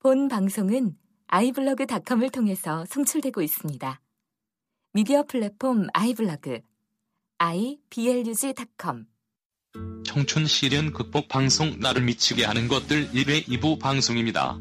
본 방송은 아이블로그닷컴을 통해서 송출되고 있습니다. 미디어 플랫폼 아이블로그 iblog.com 청춘 시련 극복 방송 나를 미치게 하는 것들 1회 2부 방송입니다.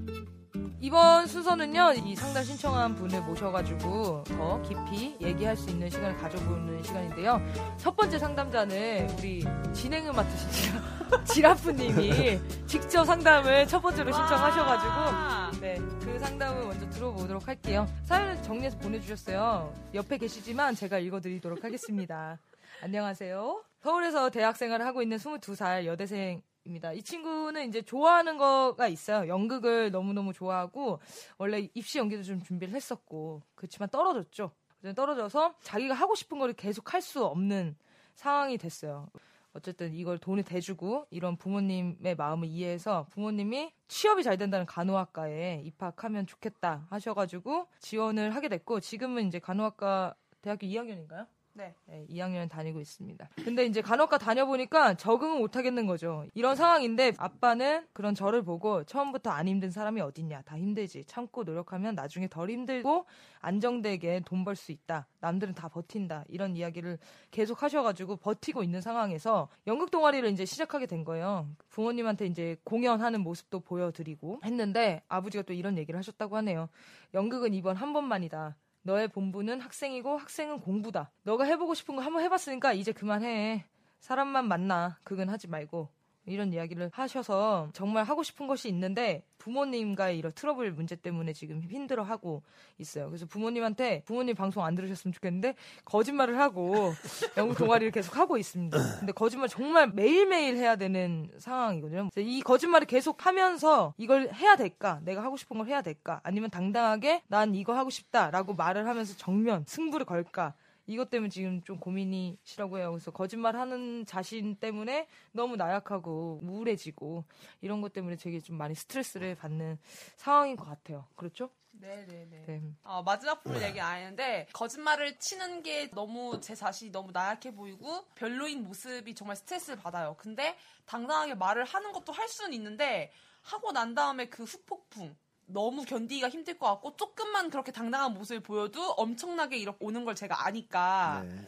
이번 순서는요, 이 상담 신청한 분을 모셔가지고 더 깊이 얘기할 수 있는 시간을 가져보는 시간인데요. 첫 번째 상담자는 우리 진행을 맡으신 지라, 지라프님이 직접 상담을 첫 번째로 신청하셔가지고, 네, 그 상담을 먼저 들어보도록 할게요. 사연을 정리해서 보내주셨어요. 옆에 계시지만 제가 읽어드리도록 하겠습니다. 안녕하세요. 서울에서 대학 생활을 하고 있는 22살 여대생 입니다. 이 친구는 이제 좋아하는 거가 있어요. 연극을 너무너무 좋아하고 원래 입시 연기도 좀 준비를 했었고 그렇지만 떨어졌죠. 떨어져서 자기가 하고 싶은 거를 계속 할 수 없는 상황이 됐어요. 어쨌든 이걸 돈을 대주고 이런 부모님의 마음을 이해해서 부모님이 취업이 잘 된다는 간호학과에 입학하면 좋겠다 하셔가지고 지원을 하게 됐고 지금은 이제 간호학과 대학교 2학년인가요? 네. 네, 2학년 다니고 있습니다. 근데 이제 간호과 다녀보니까 적응을 못 하겠는 거죠. 이런 상황인데 아빠는 그런 저를 보고 처음부터 안 힘든 사람이 어딨냐. 다 힘들지. 참고 노력하면 나중에 덜 힘들고 안정되게 돈 벌 수 있다. 남들은 다 버틴다. 이런 이야기를 계속 하셔가지고 버티고 있는 상황에서 연극 동아리를 이제 시작하게 된 거예요. 부모님한테 이제 공연하는 모습도 보여드리고 했는데 아버지가 또 이런 얘기를 하셨다고 하네요. 연극은 이번 한 번만이다. 너의 본부는 학생이고 학생은 공부다. 너가 해보고 싶은 거 한번 해봤으니까 이제 그만해. 사람만 만나. 그건 하지 말고. 이런 이야기를 하셔서 정말 하고 싶은 것이 있는데 부모님과의 이런 트러블 문제 때문에 지금 힘들어하고 있어요. 그래서 부모님한테 부모님 방송 안 들으셨으면 좋겠는데 거짓말을 하고 영국 동아리를 계속 하고 있습니다. 근데 거짓말 정말 매일매일 해야 되는 상황이거든요. 이 거짓말을 계속 하면서 이걸 해야 될까? 내가 하고 싶은 걸 해야 될까? 아니면 당당하게 난 이거 하고 싶다라고 말을 하면서 정면 승부를 걸까? 이것 때문에 지금 좀 고민이시라고 해요. 그래서 거짓말하는 자신 때문에 너무 나약하고 우울해지고 이런 것 때문에 되게 좀 많이 스트레스를 받는 상황인 것 같아요. 그렇죠? 네네네. 네. 어, 마지막 부분 얘기 안 했는데 거짓말을 치는 게 너무 제 자신이 너무 나약해 보이고 별로인 모습이 정말 스트레스를 받아요. 근데 당당하게 말을 하는 것도 할 수는 있는데 하고 난 다음에 그 후폭풍 너무 견디기가 힘들 것 같고 조금만 그렇게 당당한 모습을 보여도 엄청나게 이렇게 오는 걸 제가 아니까 네.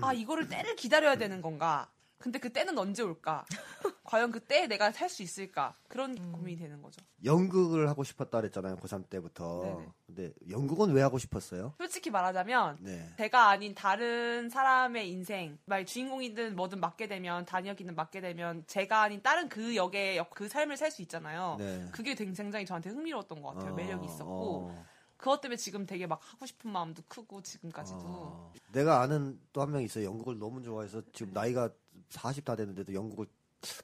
아 이거를 때를 기다려야 되는 건가? 근데 그 때는 언제 올까? 과연 그 때에 내가 살 수 있을까? 그런 음. 고민이 되는 거죠. 연극을 하고 싶었다 그랬잖아요. 고3 때부터. 네네. 근데 연극은 왜 하고 싶었어요? 솔직히 말하자면 네. 제가 아닌 다른 사람의 인생, 말 주인공이든 뭐든 맡게 되면 단역이든 맡게 되면 제가 아닌 다른 그 역의 역- 그 삶을 살 수 있잖아요. 네. 그게 굉장히 저한테 흥미로웠던 것 같아요. 어, 매력이 있었고 어, 그것 때문에 지금 되게 막 하고 싶은 마음도 크고 지금까지도 어. 내가 아는 또 한 명 있어요. 연극을 너무 좋아해서 지금 나이가 40 다 됐는데도 연극을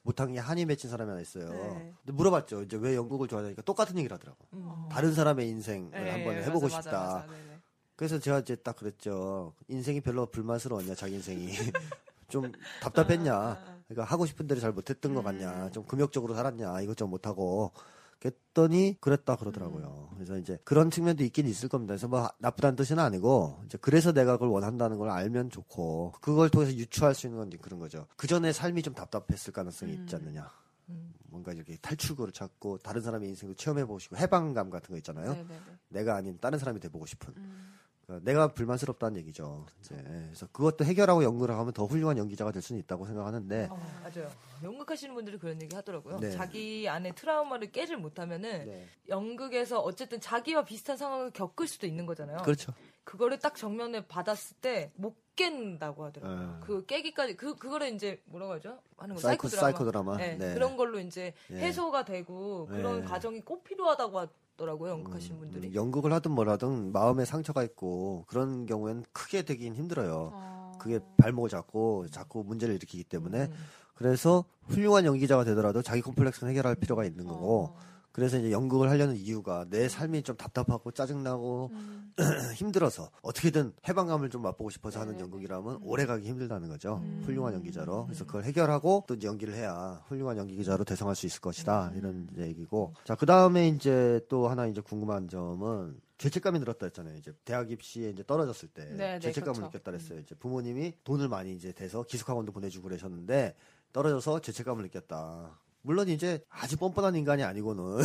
못한 게 한이 맺힌 사람이 하나 있어요. 네. 근데 물어봤죠. 이제 왜 연극을 좋아하니까 똑같은 얘기를 하더라고. 음. 다른 사람의 인생을 네, 한번 맞아, 해보고 맞아, 싶다. 맞아, 네네. 그래서 제가 이제 딱 그랬죠. 인생이 별로 불만스러웠냐, 자기 인생이. 좀 답답했냐. 그러니까 하고 싶은 대로 잘 못했던 것 같냐. 좀 금욕적으로 살았냐. 이것저것 못하고. 그랬더니 그랬다 그러더라고요. 그래서 이제 그런 측면도 있긴 있을 겁니다. 그래서 뭐 나쁘다는 뜻은 아니고 이제 그래서 내가 그걸 원한다는 걸 알면 좋고 그걸 통해서 유추할 수 있는 건 그런 거죠. 그 전에 삶이 좀 답답했을 가능성이 있지 않느냐. 음. 뭔가 이렇게 탈출구를 찾고 다른 사람의 인생을 체험해보고 싶고 해방감 같은 거 있잖아요. 네네네. 내가 아닌 다른 사람이 돼 보고 싶은. 음. 그러니까 내가 불만스럽다는 얘기죠. 이제 그래서 그것도 해결하고 연구를 하면 더 훌륭한 연기자가 될 수는 있다고 생각하는데. 어, 맞아요. 연극하시는 분들이 그런 얘기 하더라고요. 네. 자기 안에 트라우마를 깨질 못하면은 네. 연극에서 어쨌든 자기와 비슷한 상황을 겪을 수도 있는 거잖아요. 그렇죠. 그거를 딱 정면에 받았을 때 못 깬다고 하더라고요. 네. 그 깨기까지 그 그거를 이제 뭐라고 하죠? 하는 거 사이코 사이코 드라마. 네, 네. 그런 걸로 이제 네. 해소가 되고 그런 네. 과정이 꼭 필요하다고 하더라고요. 연극하시는 분들이. 음, 연극을 하든 뭐라든 마음에 상처가 있고 그런 경우에는 크게 되긴 힘들어요. 어. 그게 발목을 잡고 자꾸 문제를 일으키기 때문에 음. 그래서 훌륭한 연기자가 되더라도 자기 콤플렉스는 해결할 필요가 있는 거고 어. 그래서 이제 연극을 하려는 이유가 내 삶이 좀 답답하고 짜증나고 음. 힘들어서 어떻게든 해방감을 좀 맛보고 싶어서 하는 네, 연극이라면 오래 가기 힘들다는 거죠. 음. 훌륭한 연기자로. 그래서 그걸 해결하고 또 연기를 해야 훌륭한 연기자로 대성할 수 있을 것이다. 이런 이제 얘기고. 자, 그 다음에 이제 또 하나 이제 궁금한 점은 죄책감이 늘었다 했잖아요. 이제 대학 입시에 이제 떨어졌을 때 네, 네, 죄책감을 그렇죠. 느꼈다 그랬어요. 이제 부모님이 돈을 많이 이제 대서 기숙학원도 보내주고 그러셨는데 떨어져서 죄책감을 느꼈다. 물론 이제 아주 뻔뻔한 인간이 아니고는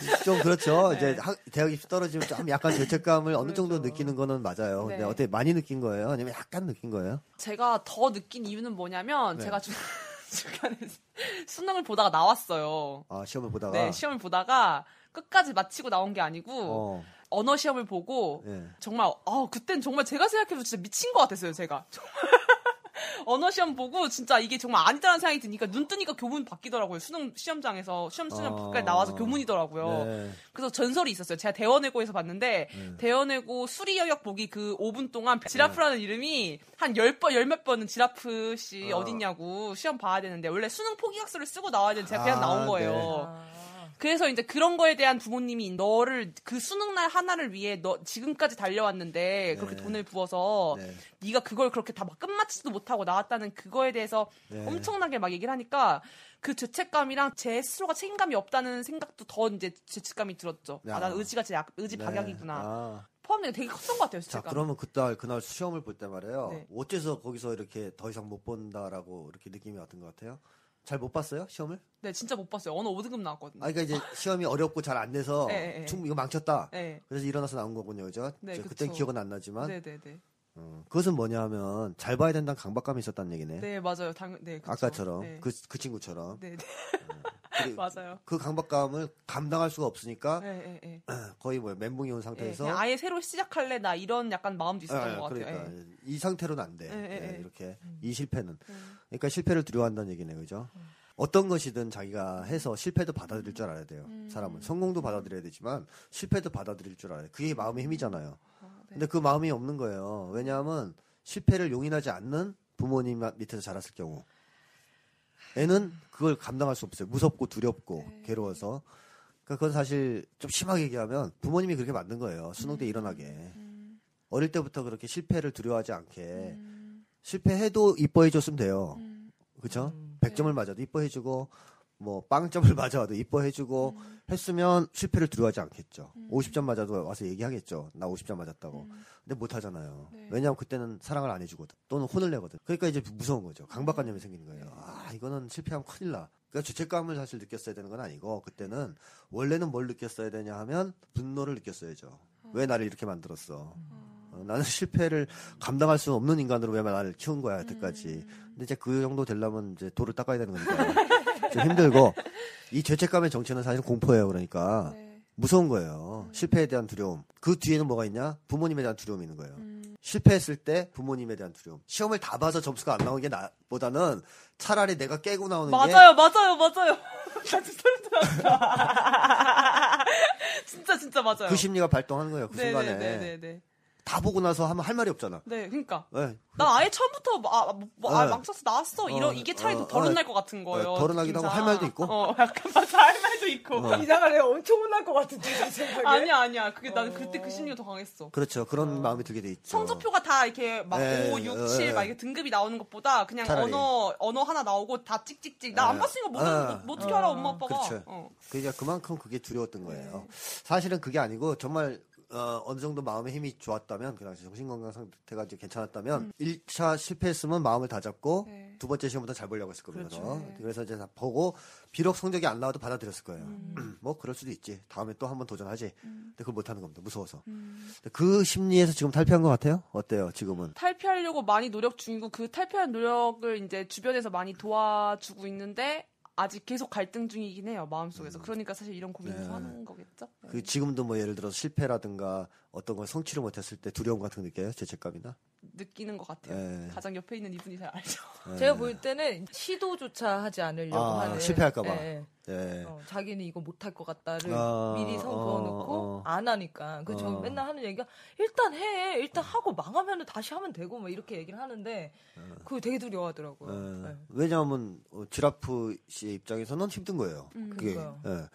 네? 좀 그렇죠. 네. 이제 학- 대학 입시 떨어지면 좀 약간 죄책감을 어느 정도 그렇죠. 느끼는 거는 맞아요. 근데 네. 어떻게 많이 느낀 거예요? 아니면 약간 느낀 거예요? 제가 더 느낀 이유는 뭐냐면 네. 제가 중, 중간에 수능을 보다가 나왔어요. 아 시험을 보다가 네, 시험을 보다가 끝까지 마치고 나온 게 아니고 어, 언어 시험을 보고 예. 정말 아 그땐 정말 제가 생각해도 진짜 미친 것 같았어요 제가 정말 언어 시험 보고 진짜 이게 정말 아니다라는 생각이 드니까 눈 뜨니까 교문 바뀌더라고요 수능 시험장에서 시험 시험 아. 밖에 나와서 교문이더라고요 네. 그래서 전설이 있었어요 제가 대원외고에서 봤는데 네. 대원외고 수리 영역 보기 그 5분 동안 지라프라는 이름이 한 10번, 열몇 번은 지라프 씨 어. 어딨냐고 시험 봐야 되는데 원래 수능 포기학습을 쓰고 나와야 되는데 제가 그냥 아, 나온 네. 거예요. 아. 그래서 이제 그런 거에 대한 부모님이 너를 그 수능 날 하나를 위해 너 지금까지 달려왔는데 그렇게 네. 돈을 부어서 네. 네가 그걸 그렇게 다 막 끝마치지도 못하고 나왔다는 그거에 대해서 네. 엄청나게 막 얘기를 하니까 그 죄책감이랑 제 스스로가 책임감이 없다는 생각도 더 이제 죄책감이 들었죠. 아, 난 야. 의지가 제 약- 의지 네. 박약이구나. 아. 포함된 게 되게 컸던 것 같아요, 자, 죄책감. 그러면 그날 그날 시험을 볼 때 말이에요. 네. 어째서 거기서 이렇게 더 이상 못 본다라고 이렇게 느낌이 왔던 것 같아요? 잘 못 봤어요 시험을? 네, 진짜 못 봤어요. 언어 5등급 나왔거든요. 아, 그러니까 이제 시험이 어렵고 잘 안 돼서 네. 충분히 이거 망쳤다. 네. 그래서 일어나서 나온 거군요, 그죠? 네. 그땐 기억은 안 나지만 네, 네, 네. 어, 그것은 뭐냐면 잘 봐야 된다는 강박감이 있었다는 얘기네. 네, 맞아요. 당, 네, 그쵸. 아까처럼 네. 그, 그 친구처럼 네, 네. 맞아요. 그 강박감을 감당할 수가 없으니까 네, 네, 네. 거의 뭐 멘붕이 온 네, 상태에서 아예 새로 시작할래 나 이런 약간 마음도 있었던 아, 것 같아요. 그러니까 예. 이 상태로는 안 돼. 이렇게 이 실패는 음. 그러니까 실패를 두려워한다는 얘기네, 그죠? 어떤 것이든 자기가 해서 실패도 받아들일 줄 알아야 돼요. 음. 사람은 성공도 받아들여야 되지만 실패도 받아들일 줄 알아요. 그게 마음의 힘이잖아요. 아, 네. 근데 그 마음이 없는 거예요. 왜냐하면 실패를 용인하지 않는 부모님 밑에서 자랐을 경우 애는 그걸 감당할 수 없어요. 무섭고 두렵고 네. 괴로워서. 그러니까 그건 사실 좀 심하게 얘기하면 부모님이 그렇게 만든 거예요. 수능 때 일어나게. 음, 어릴 때부터 그렇게 실패를 두려워하지 않게 음, 실패해도 이뻐해 줬으면 돼요. 음, 그쵸? 음. 100점을 맞아도 이뻐해 주고, 뭐, 빵점을 맞아도 이뻐해 주고, 음. 했으면 실패를 두려워하지 않겠죠. 음. 50점 맞아도 와서 얘기하겠죠. 나 50점 맞았다고. 음. 근데 못 하잖아요. 네. 왜냐하면 그때는 사랑을 안 해주거든. 또는 혼을 내거든. 그러니까 이제 무서운 거죠. 강박관념이 생기는 거예요. 네. 아, 이거는 실패하면 큰일 나. 그러니까 죄책감을 사실 느꼈어야 되는 건 아니고, 그때는 원래는 뭘 느꼈어야 되냐 하면 분노를 느꼈어야죠. 왜 나를 이렇게 만들었어? 어, 나는 실패를 감당할 수 없는 인간으로 왜 나를 키운 거야, 여태까지. 음. 근데 이제 그 정도 되려면 이제 돌을 닦아야 되는 거니까. 좀 힘들고, 이 죄책감의 정체는 사실 공포예요, 그러니까. 네. 무서운 거예요. 실패에 대한 두려움. 그 뒤에는 뭐가 있냐? 부모님에 대한 두려움이 있는 거예요. 음. 실패했을 때 부모님에 대한 두려움. 시험을 다 봐서 점수가 안 나오는 게 나보다는 차라리 내가 깨고 나오는 게 맞아요, 맞아요, 맞아요. 나 진짜 소름 돋았다. 진짜, 진짜 맞아요. 그 심리가 발동하는 거예요. 그 순간에. 네네네네. 다 보고 나서 하면 할 말이 없잖아. 네, 그러니까. 네. 난 아예 처음부터 아, 뭐, 아, 네. 망쳤어 나왔어 이런 어, 이게 차라리 어, 더 덜은 어, 날것 같은 거예요. 어, 덜은 하기도 하고. 할 말도 있고. 어, 약간 맞아 할 말도 있고. 어. 이상하네. 엄청 혼날 것 같은데, 내 생각에. 아니야 아니야. 그게 난 어. 그때 그 심리가 더 강했어. 그렇죠. 그런 마음이 들게 돼 있죠. 성적표가 다 이렇게 막 네, 5, 6, 어, 7 네. 막 이렇게 등급이 나오는 것보다 그냥 차라리. 언어 언어 하나 나오고 다 찍찍찍. 나안 네. 봤으니까 뭐, 어. 뭐, 뭐 어떻게 알아 어. 엄마 아빠가. 그렇죠. 어. 그러니까 그만큼 그게 두려웠던 거예요. 네. 사실은 그게 아니고 정말 어, 어느 정도 마음의 힘이 좋았다면 그 당시 정신건강 상태가 이제 괜찮았다면 1차 실패했으면 마음을 다잡고 음. 네. 두 번째 시험부터 잘 보려고 했을 겁니다. 그렇죠. 네. 그래서 이제 다 보고 비록 성적이 안 나와도 받아들였을 거예요. 음. 뭐 그럴 수도 있지. 다음에 또 한번 도전하지. 음. 근데 그걸 못하는 겁니다. 무서워서. 음. 그 심리에서 지금 탈피한 것 같아요. 어때요? 지금은? 탈피하려고 많이 노력 중이고 그 탈피한 노력을 이제 주변에서 많이 도와주고 있는데 아직 계속 갈등 중이긴 해요 마음속에서 그러니까 사실 이런 고민을 네. 하는 거겠죠 네. 그 지금도 뭐 예를 들어서 실패라든가 어떤 걸 성취를 못했을 때 두려움 같은 거 느껴요? 죄책감이나? 느끼는 것 같아요 네. 가장 옆에 있는 이분이 잘 알죠 예. 제가 볼 때는 시도조차 하지 않으려고 아, 하는. 실패할까봐. 예, 예. 예. 어, 자기는 이거 못할 것 같다를 아, 미리 선그어놓고 어, 어. 안 하니까. 그저 어. 맨날 하는 얘기가 일단 해, 일단 하고 망하면 다시 하면 되고 뭐 이렇게 얘기를 하는데 그거 되게 두려워하더라고요. 예. 예. 왜냐하면 어, 지라프 씨의 입장에서는 힘든 거예요. 음. 그게 그러니까요. 예.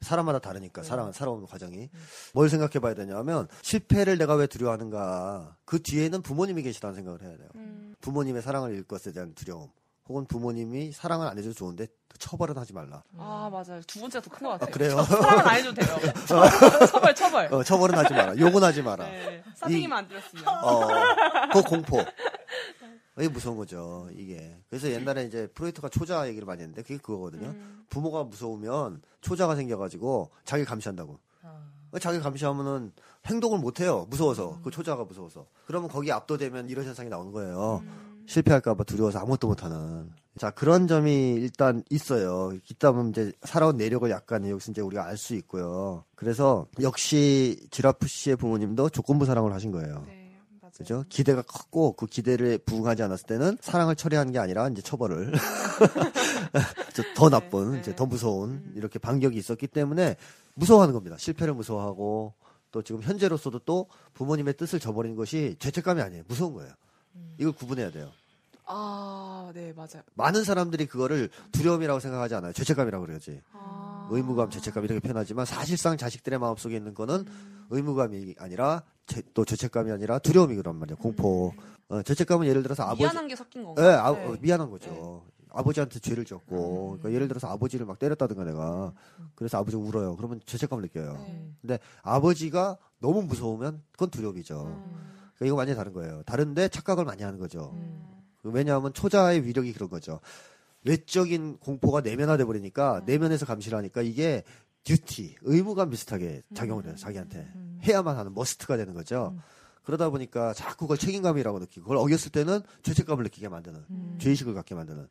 사람마다 다르니까 네. 살아 살아오는 과정이 뭘 생각해 봐야 되냐면 실패를 내가 왜 두려워하는가 그 뒤에는 부모님이 계시다는 생각을 해야 돼요. 음. 부모님의 사랑을 잃을 것에 대한 두려움 혹은 부모님이 사랑을 안 해줘도 좋은데 처벌은 하지 말라. 아 맞아요 두 번째가 더 큰 것 같아요 그래요? 사랑은 안 해도 돼요 처벌 처벌, 처벌. 어, 처벌은 하지 마라. 욕은 하지 마라. 네. 선생님 안 들었으면 어, 그 공포. 이게 무서운 거죠, 이게. 그래서 옛날에 이제 프로이트가 초자 얘기를 많이 했는데 그게 그거거든요. 음. 부모가 무서우면 초자가 생겨가지고 자기 감시한다고. 아. 자기 감시하면은 행동을 못 해요. 무서워서. 그 초자가 무서워서. 그러면 거기에 압도되면 이런 현상이 나오는 거예요. 실패할까봐 두려워서 아무것도 못하는. 자, 그런 점이 일단 있어요. 있다 보면 이제 살아온 내력을 약간 여기서 이제 우리가 알 수 있고요. 그래서 역시 지라프 씨의 부모님도 조건부 사랑을 하신 거예요. 네. 그죠? 기대가 컸고 그 기대를 부응하지 않았을 때는 사랑을 처리하는 게 아니라 이제 처벌을 저더 나쁜 네, 이제 네. 더 무서운 이렇게 반격이 있었기 때문에 무서워하는 겁니다. 실패를 무서워하고 또 지금 현재로서도 또 부모님의 뜻을 저버리는 것이 죄책감이 아니에요. 무서운 거예요. 이걸 구분해야 돼요. 아, 네, 맞아요. 많은 사람들이 그거를 두려움이라고 생각하지 않아요. 죄책감이라고 그러지. 아. 의무감, 죄책감 이렇게 표현하지만 사실상 자식들의 마음속에 있는 거는 음. 의무감이 아니라 죄- 또 죄책감이 아니라 두려움이 그런 말이에요. 공포. 어, 죄책감은 예를 들어서 아버지 미안한 게 섞인 예, 건가요? 아, 네. 어, 미안한 거죠. 아버지한테 죄를 졌고, 그러니까 예를 들어서 아버지를 막 때렸다든가 내가, 그래서 아버지 울어요. 그러면 죄책감을 느껴요. 네. 근데 아버지가 너무 무서우면 그건 두려움이죠. 음. 그러니까 이거 완전히 다른 거예요. 다른데 착각을 많이 하는 거죠. 음. 왜냐하면 초자의 위력이 그런 거죠. 외적인 공포가 내면화돼 버리니까 내면에서 감시를 하니까 이게 듀티, 의무감 비슷하게 작용을 해요. 자기한테 해야만 하는 머스트가 되는 거죠. 그러다 보니까 자꾸 그걸 책임감이라고 느끼고 그걸 어겼을 때는 죄책감을 느끼게 만드는 죄의식을 갖게 만드는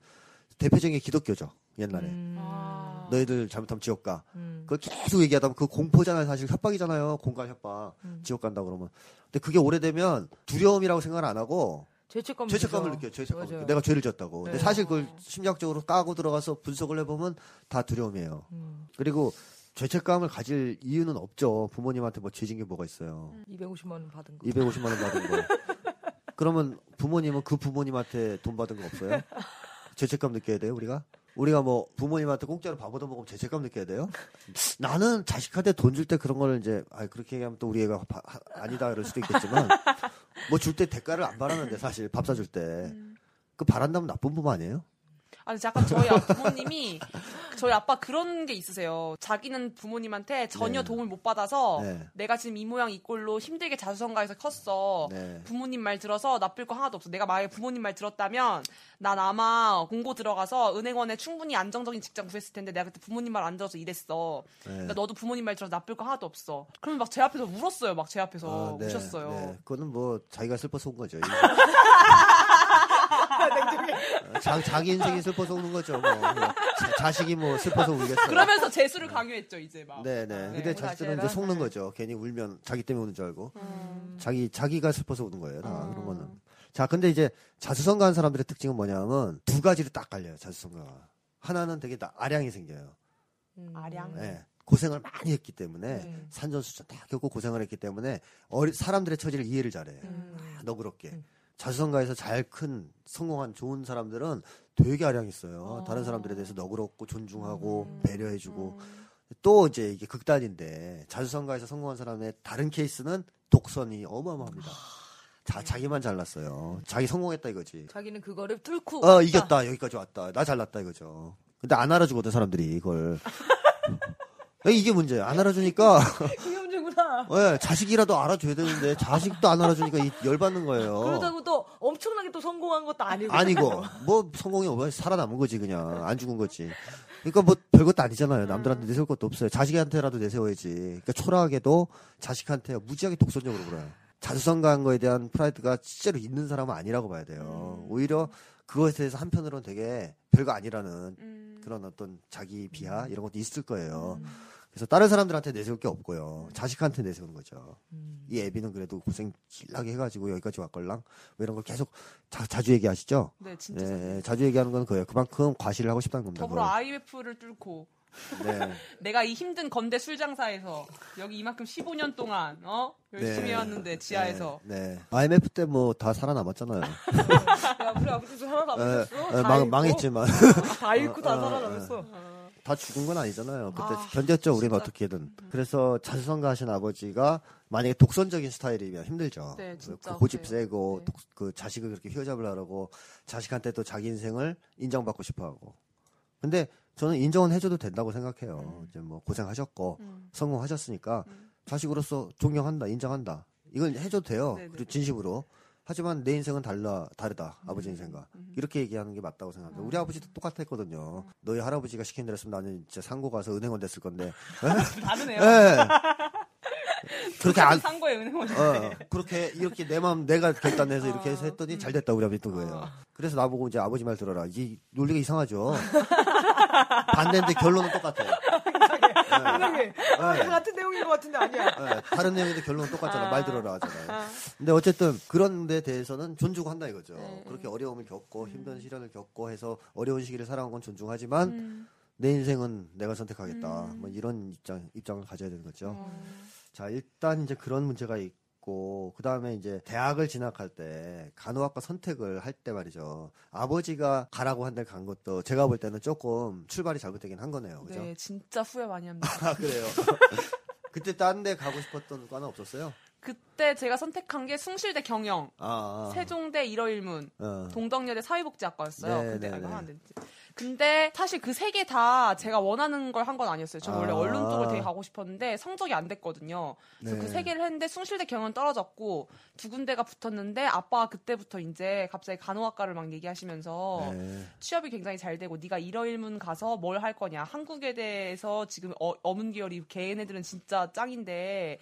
대표적인 게 기독교죠. 옛날에 음. 아. 너희들 잘못하면 지옥 가. 음. 그걸 계속 얘기하다 보면 그 공포잖아요. 사실 협박이잖아요. 공간 협박. 음. 지옥 간다 그러면. 근데 그게 오래되면 두려움이라고 생각을 안 하고 죄책감 죄책감을 들죠. 느껴요. 죄책감. 맞아요. 내가 죄를 졌다고. 근데 네. 사실 그걸 심리학적으로 까고 들어가서 분석을 해보면 다 두려움이에요. 음. 그리고 죄책감을 가질 이유는 없죠. 부모님한테 뭐 죄진 게 뭐가 있어요. 250만 원 받은 거. 250만 원 받은 거. 그러면 부모님은 그 부모님한테 돈 받은 거 없어요? 죄책감 느껴야 돼요, 우리가? 우리가 뭐 부모님한테 공짜로 밥 얻어 먹으면 죄책감 느껴야 돼요? 나는 자식한테 돈 줄 때 그런 거를 이제 아 그렇게 얘기하면 또 우리 애가 바- 하- 아니다 그럴 수도 있겠지만 뭐 줄 때 대가를 안 바라는데 사실. 밥 사줄 때. 그 바란다면 나쁜 부모 아니에요? 아니 약간 저희 아- 부모님이 저희 아빠 그런 게 있으세요. 자기는 부모님한테 전혀 네. 도움을 못 받아서 네. 내가 지금 이 모양 이 꼴로 힘들게 자수성가해서 컸어. 네. 부모님 말 들어서 나쁠 거 하나도 없어. 내가 만약에 부모님 말 들었다면 난 아마 공고 들어가서 은행원에 충분히 안정적인 직장 구했을 텐데 내가 그때 부모님 말 안 들어서 일했어. 네. 그러니까 너도 부모님 말 들어서 나쁠 거 하나도 없어. 그러면 막 제 앞에서 울었어요. 막 제 앞에서 아, 네, 우셨어요. 네. 그거는 뭐 자기가 슬퍼서 온 거죠. 자, 자기 인생이 슬퍼서 우는 거죠. 뭐. 자, 식이뭐 슬퍼서 울겠어요. 그러면서 재수를 강요했죠. 이제 막. 네네. 근데 네. 자식들은 이제 속는 네. 거죠. 괜히 울면 자기 때문에 우는 줄 알고. 음. 자기, 자기가 슬퍼서 우는 거예요. 다 음. 그런 거는. 자, 근데 이제 자수성가한 사람들의 특징은 뭐냐면 두 가지로 딱 갈려요. 자수성가가. 하나는 되게 다 아량이 생겨요. 음. 아량? 예. 고생을 많이 했기 때문에 음. 산전수전 다 겪고 고생을 했기 때문에 어리, 사람들의 처지를 이해를 잘해. 음. 아, 너그럽게. 음. 자수성가에서 잘 큰 성공한 좋은 사람들은 되게 아량 있어요. 어. 다른 사람들에 대해서 너그럽고 존중하고 음. 배려해주고 음. 또 이제 이게 극단인데 자수성가에서 성공한 사람의 다른 케이스는 독선이 어마어마합니다. 자 자기만 잘났어요. 자기 성공했다 이거지. 자기는 그거를 뚫고 어 왔다. 이겼다 여기까지 왔다 나 잘났다 이거죠. 근데 안 알아주거든 사람들이 이걸. 이게 문제야. 안 알아주니까 그게 문제구나. 예, 자식이라도 알아줘야 되는데 자식도 안 알아주니까 이- 열받는 거예요. 그러다고 또 엄청나게 또 성공한 것도 아니고. 아니고 뭐 성공이 뭐 살아남은 거지 그냥 안 죽은 거지. 그러니까 뭐 별것도 아니잖아요. 남들한테 내세울 것도 없어요. 자식한테라도 내세워야지. 그러니까 초라하게도 자식한테 무지하게 독선적으로 굴어요. 자수성가한 거에 대한 프라이드가 실제로 있는 사람은 아니라고 봐야 돼요. 오히려 그것에 대해서 한편으로는 되게 별거 아니라는 음. 그런 어떤 자기 비하 이런 것도 있을 거예요. 그래서 다른 사람들한테 내세울 게 없고요. 자식한테 내세우는 거죠. 음. 이 애비는 그래도 고생 길하게 해가지고 여기까지 왔걸랑 뭐 이런 걸 계속 자, 주 얘기하시죠. 네, 진짜. 예, 자주 얘기하는 건 그예요. 그만큼 과시를 하고 싶다는 겁니다. 더불어 IMF를 뚫고 그걸. 네. 내가 이 힘든 건대 술 장사에서 여기 이만큼 15년 동안 어 열심히 네. 해왔는데 지하에서 네, 네. IMF 때 뭐 다 살아남았잖아요. 야, 우리 아버지도 살아남으셨어. 예, 다 망, 잃고. 망했지만 다 잃고 다 어, 어, 살아남았어. 다 죽은 건 아니잖아요. 그때 아, 견뎠죠. 우리는 진짜. 어떻게든. 그래서 자수성가하신 아버지가 만약에 독선적인 스타일이면 힘들죠. 네, 그 고집. 세고 네. 독- 그 자식을 그렇게 휘어잡으려고 자식한테 또 자기 인생을 인정받고 싶어하고. 근데 저는 인정은 해줘도 된다고 생각해요. 이제 뭐 고생하셨고 음. 성공하셨으니까 음. 자식으로서 존경한다, 인정한다. 이걸 해줘도 돼요. 네네. 그리고 진심으로. 하지만 내 인생은 달라 다르다 아버지 인생과 이렇게 얘기하는 게 맞다고 생각합니다. 우리 아버지도 똑같았거든요. 너희 할아버지가 시킨 대로 했으면 나는 진짜 상고 가서 은행원 됐을 건데. 다르네요. 예. 그렇게 안 상고의 은행원. 어, 그렇게 이렇게 내 마음 내가 결단해서 이렇게 해서 했더니 잘 됐다 우리 아버지 또 그거예요. 그래서 나보고 이제 아버지 말 들어라. 이 논리가 이상하죠. 반대인데 결론은 똑같아요. 아, 네. 다 같은 내용인 것 같은데 아니야. 예, 다른 내용인데 결론은 똑같잖아. 말 들어라 하잖아요. 근데 어쨌든 그런 데 대해서는 존중한다 이거죠. 네. 그렇게 어려움을 겪고 음. 힘든 시련을 겪고 해서 어려운 시기를 살아온 건 존중하지만 음. 내 인생은 내가 선택하겠다. 음. 뭐 이런 입장 입장을 가져야 되는 거죠. 어. 자, 일단 이제 그런 문제가 있 고, 그 다음에 이제 대학을 진학할 때, 간호학과 선택을 할 때 말이죠. 아버지가 가라고 한 데 간 것도 제가 볼 때는 조금 출발이 잘못되긴 한 거네요. 그죠? 네, 진짜 후회 많이 합니다. 아, 그래요. 그때 딴 데 가고 싶었던 과는 없었어요? 그때 제가 선택한 게 숭실대 경영, 아, 아. 세종대 일어일문, 어. 동덕여대 사회복지학과였어요. 네, 근데 네, 네. 하면 안 되지. 근데 사실 그 세 개 다 제가 원하는 걸 한 건 아니었어요. 저 원래 아. 언론 쪽을 되게 가고 싶었는데 성적이 안 됐거든요. 그래서 네. 그세 개를 했는데 숭실대 경영 떨어졌고 두 군데가 붙었는데 아빠가 그때부터 이제 갑자기 간호학과를 막 얘기하시면서 네. 취업이 굉장히 잘 되고 네가 일어일문 가서 뭘 할 거냐 한국에 대해서 지금 어, 어문 계열이 걔네들은 진짜 짱인데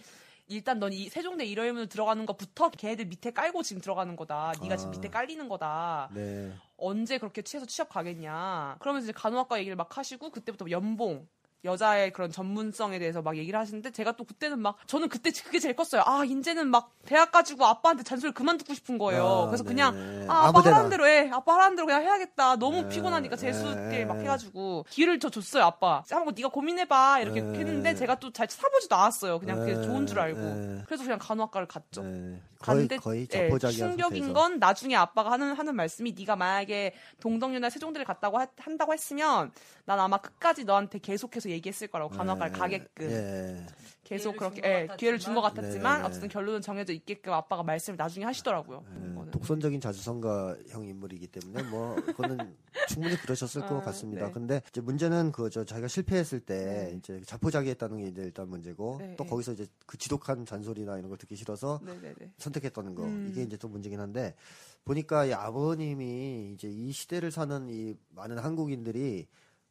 일단 넌 이 세종대 일어일문 들어가는 것부터 걔네들 밑에 깔고 지금 들어가는 거다 네가 지금 아. 밑에 깔리는 거다 네. 언제 그렇게 취해서 취업 가겠냐 그러면서 이제 간호학과 얘기를 막 하시고 그때부터 연봉 여자의 그런 전문성에 대해서 막 얘기를 하시는데 제가 또 그때는 막 저는 그때 그게 제일 컸어요. 아 이제는 막 대학 가지고 아빠한테 잔소리 그만 듣고 싶은 거예요. 아, 그래서 네. 그냥 아, 아빠. 하라는 대로 해. 아빠 하라는 대로 그냥 해야겠다. 너무 네, 피곤하니까 재수때 네. 막 해가지고 기회를 저 줬어요 아빠. 한번 네가 고민해봐 이렇게 네. 했는데 제가 또 잘 사보지도 않았어요. 그냥 그게 네, 좋은 줄 알고. 네. 그래서 그냥 간호학과를 갔죠. 네. 거의, 갔는데 거의 충격인. 건 나중에 아빠가 하는 하는 말씀이 네가 만약에 동덕유나 세종대를 갔다고 하- 한다고 했으면 난 아마 끝까지 너한테 계속해서 얘기했을 거라고 간호학과를 네. 가게끔 예. 계속 그렇게 예, 기회를 준 것 같았지만. 네. 어쨌든 결론은 정해져 있게끔 아빠가 말씀을 나중에 하시더라고요. 예. 독선적인 자주성가형 인물이기 때문에 뭐 그거는 충분히 그러셨을 것 아, 같습니다. 네. 근데 이제 문제는 그죠. 자기가 실패했을 때 네. 이제 자포자기했다는 게 이제 일단 문제고 네, 또 네. 거기서 이제 그 지독한 잔소리나 이런 걸 듣기 싫어서 네네네. 선택했다는 거 음. 이게 이제 또 문제긴 한데 보니까 이 아버님이 이제 이 시대를 사는 이 많은 한국인들이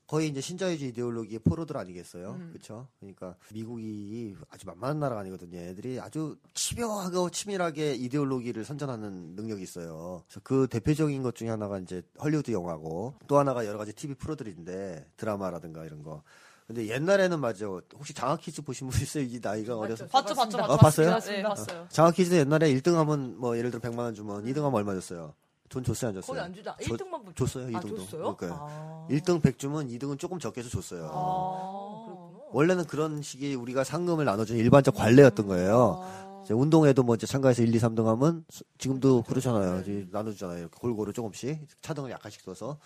거의 이제 신자유주의 이데올로기의 포로들 아니겠어요? 음. 그렇죠? 그러니까 미국이 아주 만만한 나라가 아니거든요. 애들이 아주 치명하고 치밀하게 이데올로기를 선전하는 능력이 있어요. 그래서 그 대표적인 것 중에 하나가 이제 헐리우드 영화고 또 하나가 여러 가지 TV 프로들인데 드라마라든가 이런 거. 근데 옛날에는 맞아. 혹시 장학퀴즈 보신 분 있어요? 이 나이가 어려서. 봤죠, 봤죠, 봤습니다. 봤죠. 아, 봤어요? 네, 봤어요. 장학퀴즈 옛날에 1등 하면 뭐 예를 들어 100만 원 주면 2등 하면 얼마 줬어요? 돈 줬어요, 안 줬어요? 거의 안 주다. 저- 1등만 줬어요, 아, 2등도. 줬어요? 그러니까요. 아. 1등 100 주면 2등은 조금 적게 해서 줬어요. 아. 원래는 그런 식의 우리가 상금을 나눠주는 일반적 관례였던 거예요. 아. 운동회도 뭐 이제 참가해서 1, 2, 3등 하면 수- 지금도 그렇잖아요. 이제 나눠주잖아요. 이렇게 골고루 조금씩 차등을 약간씩 써서.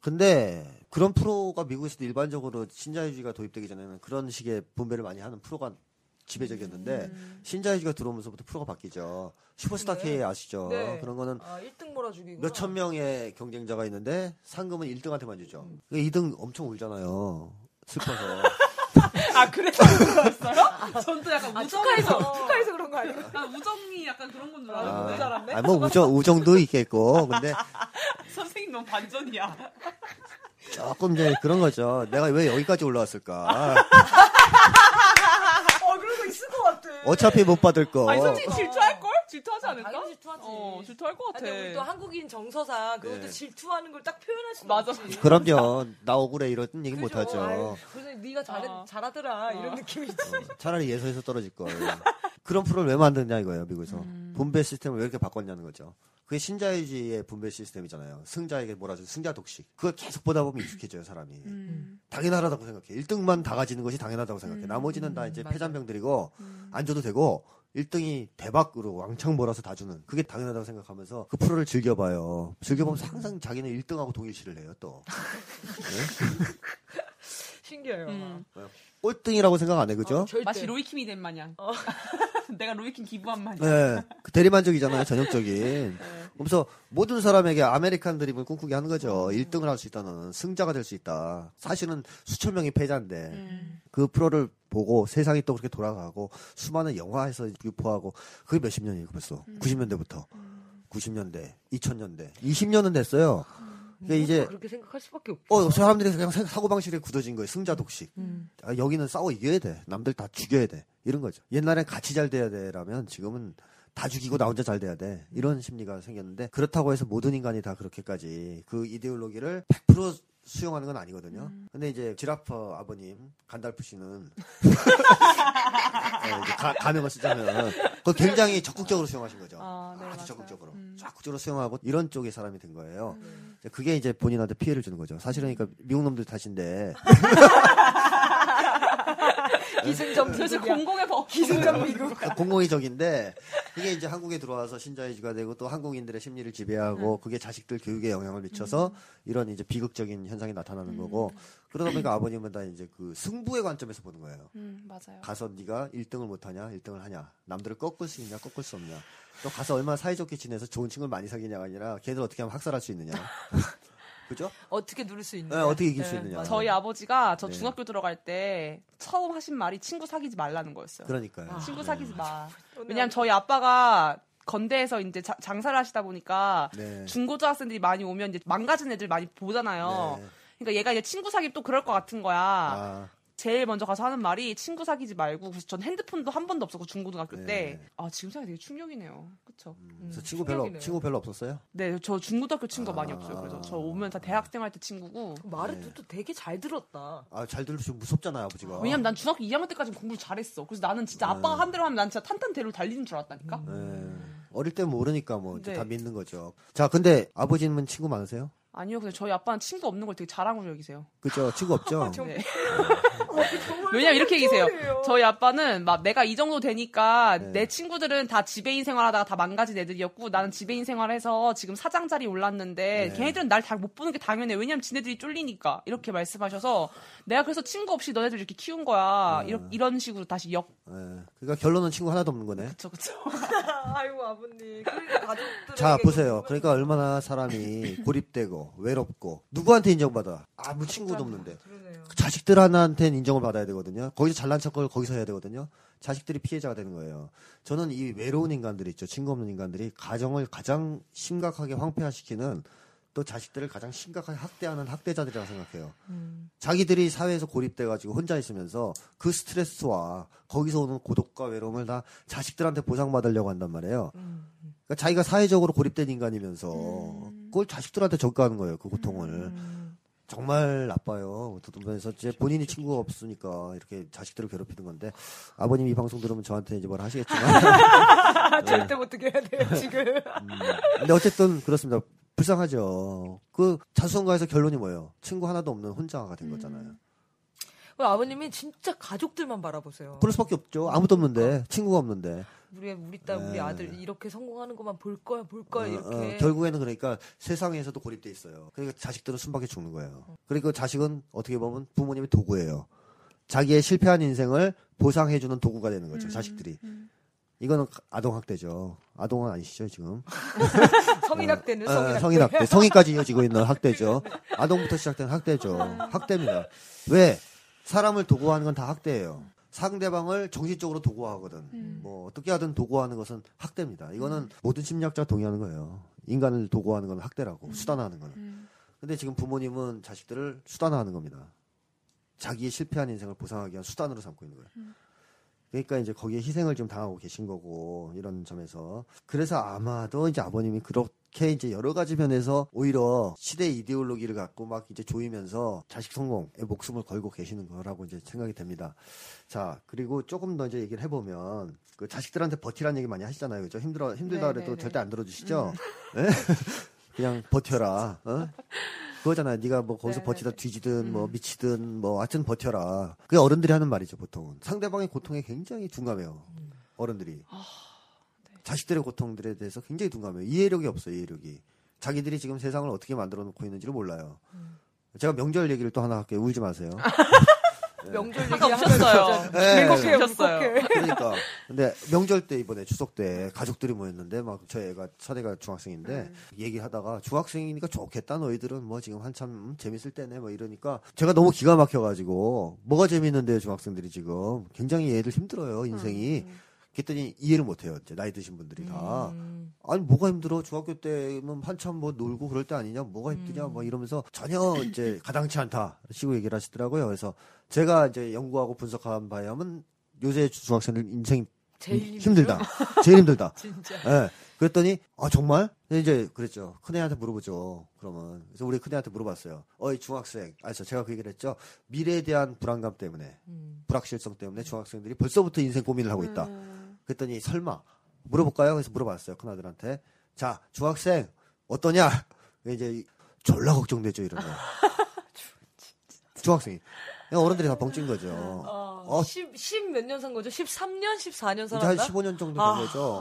근데 그런 프로가 미국에서도 일반적으로 신자유주의가 도입되기 전에는 그런 식의 분배를 많이 하는 프로가 지배적이었는데 음. 신자유주의가 들어오면서부터 프로가 바뀌죠. 슈퍼스타 네. K 아시죠? 네. 그런 거는 아, 1등 몰아주기. 몇천 명의 경쟁자가 있는데 상금은 1등한테만 주죠. 음. 2등 엄청 울잖아요. 슬퍼서. 아 그래서 그거였어요? 전또 약간 아, 우정 축하해서, 축하해서 그런 거 아니에요? 약간 우정이 약간 그런 건줄 아, 알았는데 잘았네. 아, 뭐 우정, 우정도 있겠고. 근데 선생님 너무 반전이야. 조금 이제 그런 거죠. 내가 왜 여기까지 올라왔을까? 어, 그런 거 있을 것 같아. 어차피 못 받을 거. 아니 솔직히 질투할 걸? 질투하지 아, 않을까? 당연히 질투하지. 어 질투할 것 아, 같아. 근데 우리 또 한국인 정서상 그것도 네. 질투하는 걸 딱 표현할 수 맞아. 없지. 그럼요. 나 억울해 이런 얘기 그죠? 못 하죠. 그래서 네가 잘해, 어. 잘하더라 이런 느낌이지. 차라리 예서에서 떨어질 걸. 그런 프로를 왜 만드냐 이거예요, 미국에서. 음. 분배 시스템을 왜 이렇게 바꿨냐는 거죠. 그게 신자유주의의 분배 시스템이잖아요. 승자에게 몰아주는 승자 독식. 그걸 계속 보다 보면 익숙해져요, 사람이. 음. 당연하다고 생각해. 1등만 다 가지는 것이 당연하다고 생각해. 음. 나머지는 다 이제 맞아요. 패잔병들이고 음. 안 줘도 되고 1등이 대박으로 왕창 몰아서 다 주는 그게 당연하다고 생각하면서 그 프로를 즐겨봐요. 즐겨보면서 항상 자기는 1등하고 동일시를 해요 또. 신기해요. 음. 꼴등이라고 생각 안 해, 그죠? 아, 절대. 마치 로이킴이 된 마냥. 어. 내가 로이킴 기부한 마냥. 네, 그 대리만족이잖아요, 전형적인. 네. 그래서 모든 사람에게 아메리칸 드림을 꿈꾸게 하는 거죠. 1등을 할 수 있다, 너는. 승자가 될 수 있다. 사실은 수천 명이 패자인데, 음. 그 프로를 보고 세상이 또 그렇게 돌아가고, 수많은 영화에서 유포하고, 그게 몇십 년이에요, 벌써. 90년대부터. 90년대, 2000년대, 20년은 됐어요. 그 러니까 이제 그렇게 생각할 수밖에 없죠. 어 사람들이 그냥 사고 방식에 굳어진 거예요. 승자 독식. 음. 아, 여기는 싸워 이겨야 돼. 남들 다 죽여야 돼. 이런 거죠. 옛날엔 같이 잘 돼야 돼라면 지금은 다 죽이고 나 혼자 잘 돼야 돼. 이런 심리가 생겼는데 그렇다고 해서 모든 인간이 다 그렇게까지 그 이데올로기를 100% 수용하는 건 아니거든요. 근데 이제 지라퍼 아버님 간달프 씨는 네, 가, 가명을 쓰자면 그걸 굉장히 적극적으로 수용하신 거죠. 아, 네, 아주 맞아요. 적극적으로 음. 적극적으로 수용하고 이런 쪽의 사람이 된 거예요. 이제 그게 이제 본인한테 피해를 주는 거죠. 사실은 그러니까 미국 놈들 탓인데 기승전 미국이야. 공공의 법. 기승전 미국. 공공의 적인데 그게 이제 한국에 들어와서 신자유주가 되고 또 한국인들의 심리를 음. 지배하고 그게 자식들 교육에 영향을 미쳐서 이런 이제 비극적인 현상이 나타나는 거고 음. 그러다 보니까 아버님은 다 이제 그 승부의 관점에서 보는 거예요. 음, 맞아요. 가서 네가 1등을 못하냐, 1등을 하냐, 남들을 꺾을 수 있냐, 꺾을 수 없냐. 또 가서 얼마나 사이좋게 지내서 좋은 친구를 많이 사귀냐가 아니라 걔들 어떻게 하면 학살할 수 있느냐. 그죠? 어떻게 누를 수 있냐. 네, 어떻게 이길 수 있느냐. 맞아요. 저희 아버지가 저 네. 중학교 들어갈 때 처음 하신 말이 친구 사귀지 말라는 거였어요. 그러니까요. 친구 네. 사귀지 마. 왜냐면 저희 아빠가 건대에서 이제 자- 장사를 하시다 보니까 네. 중고등학생들이 많이 오면 이제 망가진 애들 많이 보잖아요. 네. 그러니까 얘가 이제 친구 사귀면 또 그럴 것 같은 거야. 아, 제일 먼저 가서 하는 말이 친구 사귀지 말고 그래서 전 핸드폰도 한 번도 없었고 중고등학교 네. 때. 아 지금 생각이 되게 충격이네요. 그쵸? 그래서 친구 별로 충격이네요. 친구 별로 없었어요? 네, 저 중고등학교 친구가 많이 아. 없어요. 그래서 저 오면 다 대학생 할 때 친구고. 말을 네. 또 되게 잘 들었다. 아, 잘 들으시면 무섭잖아요, 아버지가. 왜냐면 난 중학교 2학년 때까지는 공부를 잘했어. 그래서 나는 진짜 아빠가 한 대로 하면 난 진짜 탄탄대로 달리는 줄 알았다니까. 네. 어릴 때 모르니까 뭐 이제 네. 다 믿는 거죠. 자, 근데 아버지는 친구 많으세요? 아니요, 근데 저희 아빠는 친구 없는 걸 되게 자랑으로 여기세요. 그죠? 친구 없죠? 네. 왜냐면 이렇게 얘기세요. 저희 아빠는 막 내가 이 정도 되니까 네. 내 친구들은 다 지배인 생활하다가 다 망가진 애들이었고 나는 지배인 생활해서 지금 사장 자리 올랐는데 네. 걔네들은 날 잘 못 보는 게 당연해. 왜냐면 지네들이 쫄리니까 이렇게 말씀하셔서 내가 그래서 친구 없이 너네들 이렇게 키운 거야. 네. 이런 이런 식으로 다시 역. 예. 그러니까 결론은 친구 하나도 없는 거네. 그쵸 그쵸. 아이고 아버님. 가족들. 자, 보세요. 그러니까 얼마나 사람이 고립되고 외롭고 누구한테 인정받아? 아무 친구도 없는데. 그러네요. 자식들 하나한테는 인정을 받아야 되거든요. 거기서 잘난 척을 거기서 해야 되거든요. 자식들이 피해자가 되는 거예요. 저는 이 외로운 인간들 있죠. 친구 없는 인간들이 가정을 가장 심각하게 황폐화시키는 또 자식들을 가장 심각하게 학대하는 학대자들이라고 생각해요. 음. 자기들이 사회에서 고립돼가지고 혼자 있으면서 그 스트레스와 거기서 오는 고독과 외로움을 다 자식들한테 보상받으려고 한단 말이에요. 음. 그러니까 자기가 사회적으로 고립된 인간이면서 그걸 자식들한테 전가하는 거예요. 그 고통을. 음. 정말 나빠요. 그래서 이제 본인이 친구가 없으니까 이렇게 자식들을 괴롭히는 건데 아버님 이 방송 들으면 저한테 이제 뭐라 하시겠지만 아, 절대 못 듣게 해야 돼요 지금. 음, 근데 어쨌든 그렇습니다. 불쌍하죠. 그 자수성가에서 결론이 뭐예요? 친구 하나도 없는 혼자가 된 거잖아요. 그럼 아버님이 진짜 가족들만 바라보세요. 그럴 수밖에 없죠. 아무도 없는데 친구가 없는데 우리 우리 딸 우리 네. 아들 이렇게 성공하는 것만 볼 거야 볼 거야 어, 이렇게. 어, 결국에는 그러니까 세상에서도 고립돼 있어요. 그러니까 자식들은 순박해 죽는 거예요. 그리고 자식은 어떻게 보면 부모님의 도구예요. 자기의 실패한 인생을 보상해주는 도구가 되는 거죠. 자식들이. 이거는 아동 학대죠. 아동은 아니시죠 지금? 성인 학대는 어, 성인학대. 성인 학대. 성인까지 이어지고 있는 학대죠. 아동부터 시작된 학대죠. 학대입니다. 왜? 사람을 도구화하는 건 다 학대예요. 상대방을 정신적으로 도구화하거든. 뭐 어떻게 하든 도구화하는 것은 학대입니다. 이거는 모든 심리학자 동의하는 거예요. 인간을 도구화하는 건 학대라고 수단화하는 거는. 근데 지금 부모님은 자식들을 수단화하는 겁니다. 자기의 실패한 인생을 보상하기 위한 수단으로 삼고 있는 거예요. 그러니까 이제 거기에 희생을 좀 당하고 계신 거고 이런 점에서 그래서 아마도 이제 아버님이 그렇 게 이제 여러 가지 면에서 오히려 시대 이데올로기를 갖고 막 이제 조이면서 자식 성공에 목숨을 걸고 계시는 거라고 이제 생각이 됩니다. 자 그리고 조금 더 이제 얘기를 해보면 그 자식들한테 버티라는 얘기 많이 하시잖아요, 그죠? 힘들어 힘들다 네, 그래도 네, 네. 절대 안 들어주시죠? 예? 그냥 버텨라. 어? 그거잖아요. 네가 뭐 거기서 네, 버티다 네. 뒤지든 뭐 미치든 뭐 하여튼 버텨라. 그게 어른들이 하는 말이죠, 보통은. 상대방의 고통에 굉장히 둔감해요. 어른들이. 자식들의 고통들에 대해서 굉장히 둔감해요. 이해력이 없어요, 이해력이. 자기들이 지금 세상을 어떻게 만들어 놓고 있는지를 몰라요. 제가 명절 얘기를 또 하나 할게요. 울지 마세요. 명절 아까 얘기하면 오셨어요. 진짜 네. 행복해요, 오셨어요. 행복해. 그러니까. 근데 명절 때 이번에 추석 때 가족들이 모였는데 막 저희 애가 첫애가 중학생인데 얘기하다가 중학생이니까 좋겠다 너희들은 뭐 지금 한참 음, 재밌을 때네 뭐 이러니까 제가 너무 기가 막혀가지고 뭐가 재밌는데요 중학생들이 지금 굉장히 애들 힘들어요 인생이 그랬더니 이해를 못해요. 이제. 나이 드신 분들이 다. 음. 아니 뭐가 힘들어? 중학교 때면 한참 뭐 놀고 그럴 때 아니냐? 뭐가 힘드냐? 음. 뭐 이러면서 전혀 이제 가당치 않다. 시고 얘기를 하시더라고요. 그래서 제가 이제 연구하고 분석한 바에 하면 요새 중학생들 인생 제일 힘들다. 제일 힘들다. 진짜. 예. 그랬더니 아 정말? 이제 그랬죠. 큰애한테 물어보죠 그러면. 그래서 우리 큰애한테 물어봤어요. 어이 중학생. 아저 제가 그 얘기를 했죠. 미래에 대한 불안감 때문에 음. 불확실성 때문에 중학생들이 벌써부터 인생 고민을 하고 있다. 음. 그랬더니 설마 물어볼까요? 그래서 물어봤어요 큰아들한테. 자 중학생 어떠냐? 이제 졸라 걱정되죠 이러면. 중학생이. 어른들이 다 벙찐 거죠. 어. 10, 10 몇 년 산 거죠? 13년, 14년 이제 한 살았나? 15년 정도 된 아. 거죠.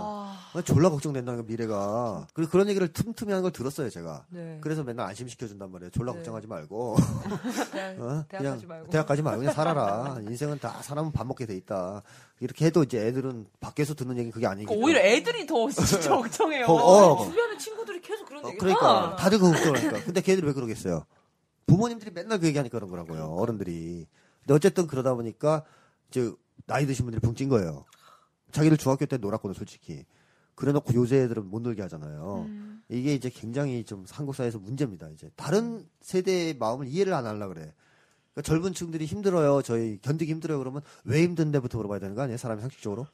아, 졸라 걱정된다는 거 미래가. 그리고 그런 얘기를 틈틈이 하는 걸 들었어요 제가. 네. 그래서 맨날 안심시켜준단 말이에요. 졸라 네. 걱정하지 말고. 대학, 어? 대학 그냥 가지 말고. 대학 가지 말고 그냥 살아라. 인생은 다 사람은 밥 먹게 돼 있다. 이렇게 해도 이제 애들은 밖에서 듣는 얘기 그게 아니기 그러니까 오히려 애들이 더 진짜 걱정해요. 어, 어. 주변에 친구들이 계속 그런 어, 얘기 그러니까 다들 그 걱정하니까. 근데 걔들이 왜 그러겠어요? 부모님들이 맨날 그 얘기하니까 그런 거라고요. 어른들이. 근데 어쨌든 그러다 보니까 이제 나이 드신 분들이 붕 찐 거예요. 자기를 중학교 때 놀았거든 솔직히. 그래놓고 요새 애들은 못 놀게 하잖아요. 음. 이게 이제 굉장히 좀 한국 사회에서 문제입니다. 이제 다른 세대의 마음을 이해를 안 하려 그래. 그러니까 젊은 층들이 힘들어요. 저희 견디기 힘들어요. 그러면 왜 힘든데부터 물어봐야 되는 거 아니에요? 사람이 상식적으로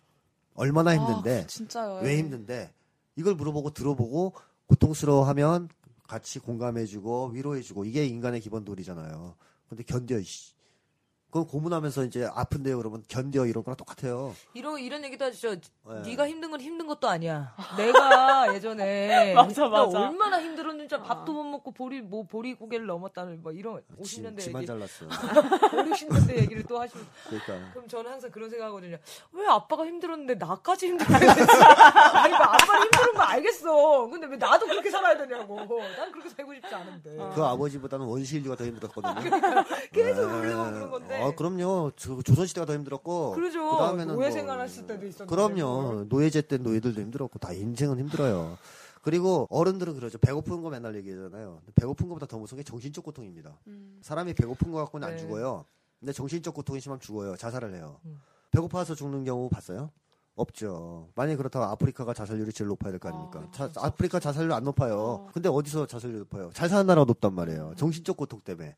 얼마나 힘든데 아, 진짜요. 왜 힘든데 이걸 물어보고 들어보고 고통스러워하면 같이 공감해주고 위로해주고 이게 인간의 기본 도리잖아요. 근데 견뎌 씨. 그건 고문하면서 이제 아픈데요 그러면 견뎌 이런 거랑 똑같아요. 이런 이런 얘기도 하죠. 네. 네가 힘든 건 힘든 것도 아니야. 내가 예전에 맞아, 나 맞아. 얼마나 힘들었는지 아. 밥도 못 먹고 보리 뭐 보리 고개를 넘었다는 뭐 이런 50년대 지만 얘기, 잘랐어. 5, 60년대 얘기를 또 하시면 그러니까 그럼 저는 항상 그런 생각하거든요. 왜 아빠가 힘들었는데 나까지 힘들어야 되지? 아니, 그 아빠는 힘든 거 알겠어. 근데 왜 나도 그렇게 살아야 되냐고. 난 그렇게 살고 싶지 않은데. 그 아버지보다는 원시 인류가 더 힘들었거든요. 계속 네. 울고 그런 건데. 아, 그럼요. 저, 조선시대가 더 힘들었고. 그러죠. 그다음에는 노예 뭐- 생활했을 때도 있었는데. 그럼요. 노예제 때 노예들도 힘들었고 다 인생은 힘들어요. 그리고 어른들은 그러죠. 배고픈 거 맨날 얘기하잖아요. 배고픈 것보다 더 무서운 게 정신적 고통입니다. 음. 사람이 배고픈 거 갖고는 안 네. 죽어요. 근데 정신적 고통이 심하면 죽어요. 자살을 해요. 음. 배고파서 죽는 경우 봤어요? 없죠. 만약에 그렇다면 아프리카가 자살률이 제일 높아야 될 거 아닙니까? 아, 자- 그렇죠. 아프리카 자살률 안 높아요. 어. 근데 어디서 자살률 높아요? 잘 사는 나라가 높단 말이에요. 정신적 고통 때문에.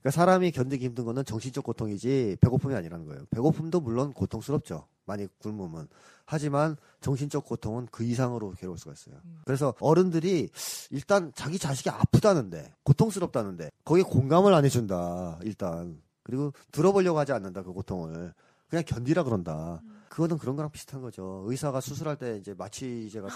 그러니까 사람이 견디기 힘든 거는 정신적 고통이지 배고픔이 아니라는 거예요. 배고픔도 물론 고통스럽죠. 많이 굶으면. 하지만 정신적 고통은 그 이상으로 괴로울 수가 있어요. 그래서 어른들이 일단 자기 자식이 아프다는데 고통스럽다는데 거기에 공감을 안 해준다. 일단 그리고 들어보려고 하지 않는다. 그 고통을 그냥 견디라 그런다. 그거는 그런 거랑 비슷한 거죠. 의사가 수술할 때 이제 마취제가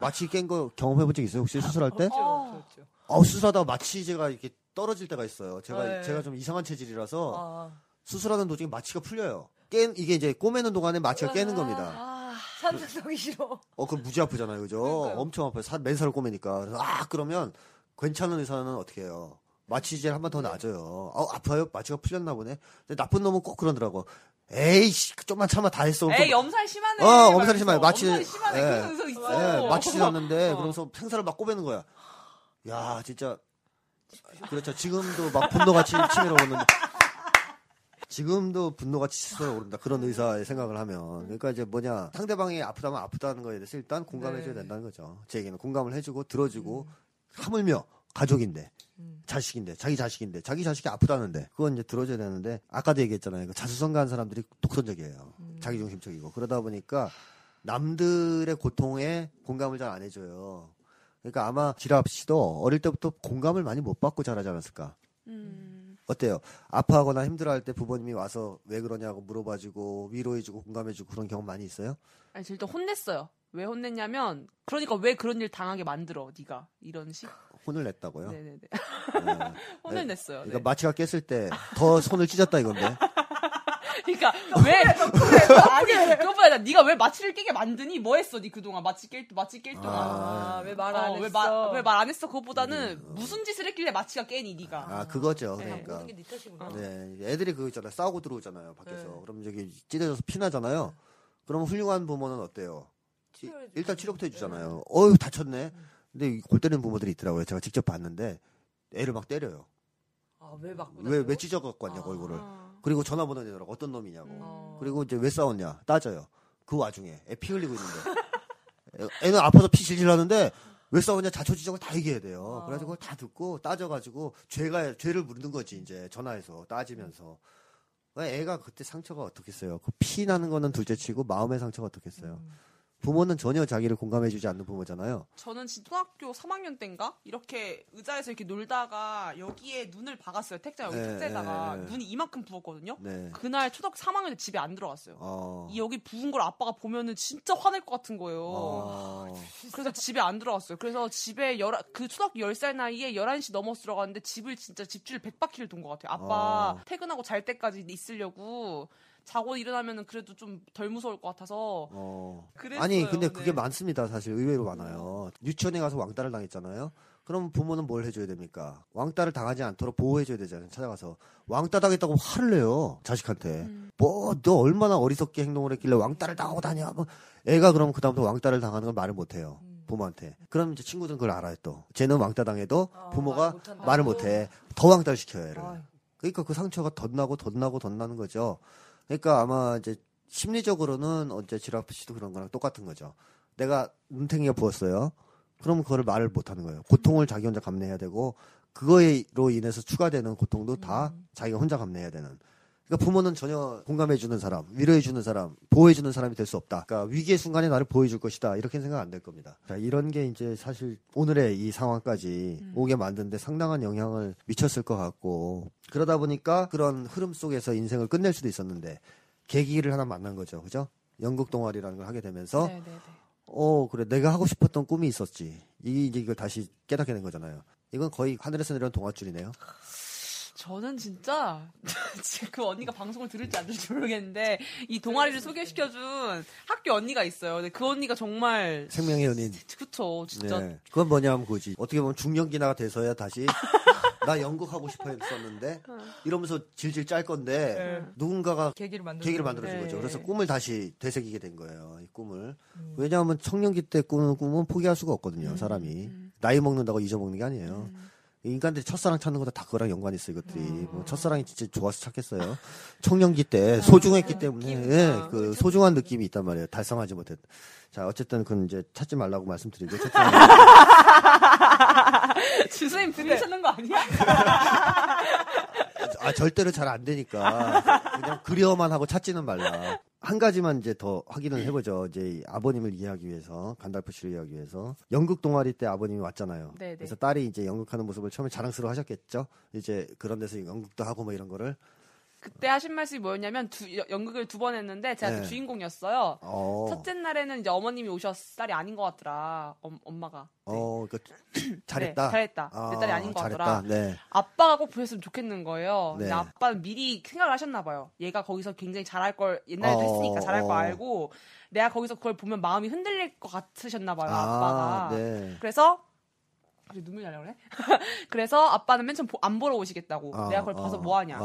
마취 깬 거 경험해 본 적 있어요? 혹시 수술할 때? 어. 그렇죠. 어, 수술하다가 마취제가 이렇게 떨어질 때가 있어요. 제가 네. 제가 좀 이상한 체질이라서 아, 수술하는 도중에 마취가 풀려요. 깬 이게 이제 꼬매는 동안에 마취가 깨는 겁니다. 아, 산책하기 싫어. 어, 그럼 무지 아프잖아요, 그죠? 그러니까요. 엄청 아파요. 사, 맨살을 꼬매니까. 그래서 아, 그러면 괜찮은 의사는 어떻게 해요? 마취제를 한번더 놔줘요. 어, 아파요? 마취가 풀렸나 보네. 근데 나쁜 놈은 꼭 그러더라고. 에이씨, 좀만 참아 다 했어. 에이 염살 심하네. 어, 말면서. 심하네. 마취- 엄살 심하네. 예. 예, 마취제 놨는데 어. 그러면서 생사를 막 꼬매는 거야. 야, 진짜 그렇죠. 지금도 막 분노가 치, 치밀어 오르는데 지금도 분노가 치밀어 오른다. 그런 의사의 생각을 하면. 그러니까 이제 뭐냐 상대방이 아프다면 아프다는 거에 대해서 일단 공감해줘야 네. 된다는 거죠. 제 얘기는 공감을 해주고 들어주고 하물며 가족인데 음. 자식인데 자기 자식인데 자기 자식이 아프다는데 그건 이제 들어줘야 되는데 아까도 얘기했잖아요. 그 자수성가한 사람들이 독선적이에요. 자기중심적이고 그러다 보니까 남들의 고통에 공감을 잘 안 해줘요. 그러니까 아마 지랍 씨도 어릴 때부터 공감을 많이 못 받고 자라지 않았을까. 음. 어때요? 아파하거나 힘들어할 때 부모님이 와서 왜 그러냐고 물어봐주고 위로해주고 공감해주고 그런 경험 많이 있어요? 아니, 저 일단 혼냈어요. 왜 혼냈냐면, 그러니까 왜 그런 일 당하게 만들어, 네가 이런 식. 혼을 냈다고요? 네네네. 네. 혼을 네. 냈어요. 네. 그러니까 마취가 깼을 때 더 손을 찢었다 이건데. 그러니까 왜 아니 그것보다 아니라 네가 왜 마취를 깨게 만드니? 뭐 했어? 네 그동안 마취 깰 마취 깰 동안. 아. 아, 왜말안 어, 했어? 왜말 말안 했어? 그것보다는 무슨 짓을 했길래 마취가 깨니 네가. 아 그거죠. 네. 그러니까. 모든 게네 탓이구나. 네, 애들이 그거 있잖아요. 싸우고 들어오잖아요, 밖에서. 네. 그럼 저기 찢어져서 피나잖아요. 그러면 훌륭한 부모는 어때요? 이- 치료해주죠. 일단 치료부터 해주잖아요. 어휴, 다쳤네. 근데 이골 때리는 부모들이 있더라고요. 제가 직접 봤는데 애를 막 때려요. 아, 왜 맞고 왜, 왜 찢어 갖고 왔냐고, 아. 얼굴을. 아. 그리고 전화번호 내더라고. 어떤 놈이냐고. 음. 어. 그리고 이제 왜 싸웠냐? 따져요. 그 와중에 애 피 흘리고 있는데 애- 애는 아파서 피 질질 나는데 왜 싸우냐 자초지종을 다 얘기해야 돼요. 아. 그래가지고 다 듣고 따져가지고 죄가 죄를 물는 거지 이제 전화해서 따지면서 애가 그때 상처가 어떻겠어요. 그 피 나는 거는 둘째치고 마음의 상처가 어떻겠어요. 음. 부모는 전혀 자기를 공감해주지 않는 부모잖아요. 저는 초등학교 3학년 때인가 이렇게 의자에서 이렇게 놀다가 여기에 눈을 박았어요 택자 여기 예, 택자에다가 예, 예. 눈이 이만큼 부었거든요. 네. 그날 초등학교 3학년 때 집에 안 들어갔어요. 어. 이 여기 부은 걸 아빠가 보면은 진짜 화낼 것 같은 거예요. 어. 그래서 집에 안 들어갔어요. 그래서 집에 열그 초등학교 10살 나이에 11시 넘어서 들어갔는데 집을 진짜 집주를 100바퀴를 돈 것 같아요. 아빠 어. 퇴근하고 잘 때까지 있으려고 자고 일어나면은 그래도 좀 덜 무서울 것 같아서 어. 그랬어요. 아니 근데 그게 네. 많습니다. 사실 의외로 많아요. 유치원에 가서 왕따를 당했잖아요. 그럼 부모는 뭘 해줘야 됩니까? 왕따를 당하지 않도록 보호해줘야 되잖아요. 찾아가서 왕따 당했다고 화를 내요 자식한테. 음. 뭐너 얼마나 어리석게 행동을 했길래 왕따를 당하고 다녀? 뭐 애가 그럼 그 다음부터 왕따를 당하는 걸 말을 못해요. 음. 부모한테. 그럼 이제 친구들은 그걸 알아요 또. 쟤는 왕따 당해도 아, 부모가 말. 말을 못해. 더 왕따를 시켜요 애를. 아유. 그러니까 그 상처가 덧나고 덧나고 덧나는 거죠. 그러니까 아마 이제 심리적으로는 어째 지라프 씨도 그런 거랑 똑같은 거죠. 내가 눈탱이가 부었어요. 그러면 그거를 말을 못 하는 거예요. 고통을 자기 혼자 감내해야 되고 그거로 인해서 추가되는 고통도 다 음. 자기가 혼자 감내해야 되는. 그러니까 부모는 전혀 공감해 주는 사람, 위로해 주는 사람, 보호해 주는 사람이 될 수 없다. 그러니까 위기의 순간에 나를 보호해 줄 것이다. 이렇게 생각 안 될 겁니다. 자, 이런 게 이제 사실 오늘의 이 상황까지 음. 오게 만드는데 상당한 영향을 미쳤을 것 같고 그러다 보니까 그런 흐름 속에서 인생을 끝낼 수도 있었는데 계기를 하나 만난 거죠. 그죠? 연극 동아리라는 걸 하게 되면서 네, 네, 네. 어 그래 내가 하고 싶었던 꿈이 있었지. 이게 이제 이걸 다시 깨닫게 된 거잖아요. 이건 거의 하늘에서 내려온 동화줄이네요. 저는 진짜 지금 그 언니가 방송을 들을지 안 들을지 모르겠는데 이 동아리를 소개시켜준 학교 언니가 있어요. 근데 그 언니가 정말 생명의 연인. 그쵸 진짜 네. 그건 뭐냐면 그거지. 어떻게 보면 중년기나가 돼서야 다시 나 연극 하고 싶어 했었는데 이러면서 질질 짤 건데 네. 누군가가 계기를 만들어 계기를 만들어준 네. 거죠. 그래서 꿈을 다시 되새기게 된 거예요. 이 꿈을. 음. 왜냐하면 청년기 때 꾸는 꿈은 포기할 수가 없거든요. 사람이 음. 나이 먹는다고 잊어먹는 게 아니에요. 인간들이 첫사랑 찾는 것도 다 그거랑 연관이 있어요. 이것들이 음. 뭐 첫사랑이 진짜 좋아서 찾겠어요. 청년기 때 소중했기 때문에. 예, 아, 그 소중한 느낌이 있단 말이에요. 달성하지 못했. 자 어쨌든 그건 이제 찾지 말라고 말씀드리고 분이 찾는 거 아니야? 아 절대로 잘 안 되니까 그냥 그려만 하고 찾지는 말라. 한 가지만 이제 더 확인을 해보죠. 이제 이 아버님을 이해하기 위해서 간달프 씨를 이해하기 위해서 연극 동아리 때 아버님이 왔잖아요. 네네. 그래서 딸이 이제 연극하는 모습을 처음에 자랑스러워 하셨겠죠. 이제 그런 데서 연극도 하고 뭐 이런 거를 그때 하신 말씀이 뭐였냐면 두, 여- 연극을 두 번 했는데 제가 네. 그 주인공이었어요. 어, 첫째 날에는 이제 어머님이 오셨 딸이 아닌 것 같더라. 엄, 엄마가. 네. 어, 그 잘했다. 네, 잘했다. 아, 내 딸이 아닌 것 잘했다. 같더라. 네. 아빠가 꼭 보셨으면 좋겠는 거예요. 네. 근데 아빠는 미리 생각을 하셨나 봐요. 얘가 거기서 굉장히 잘할 걸 옛날에도 어, 했으니까 잘할 거 어. 알고 내가 거기서 그걸 보면 마음이 흔들릴 것 같으셨나 봐요. 아빠가. 아, 네. 그래서 갑자기 눈물 나려 그래? 그래서 아빠는 맨 처음 보- 안 보러 오시겠다고. 어, 내가 그걸 봐서 어, 뭐 하냐?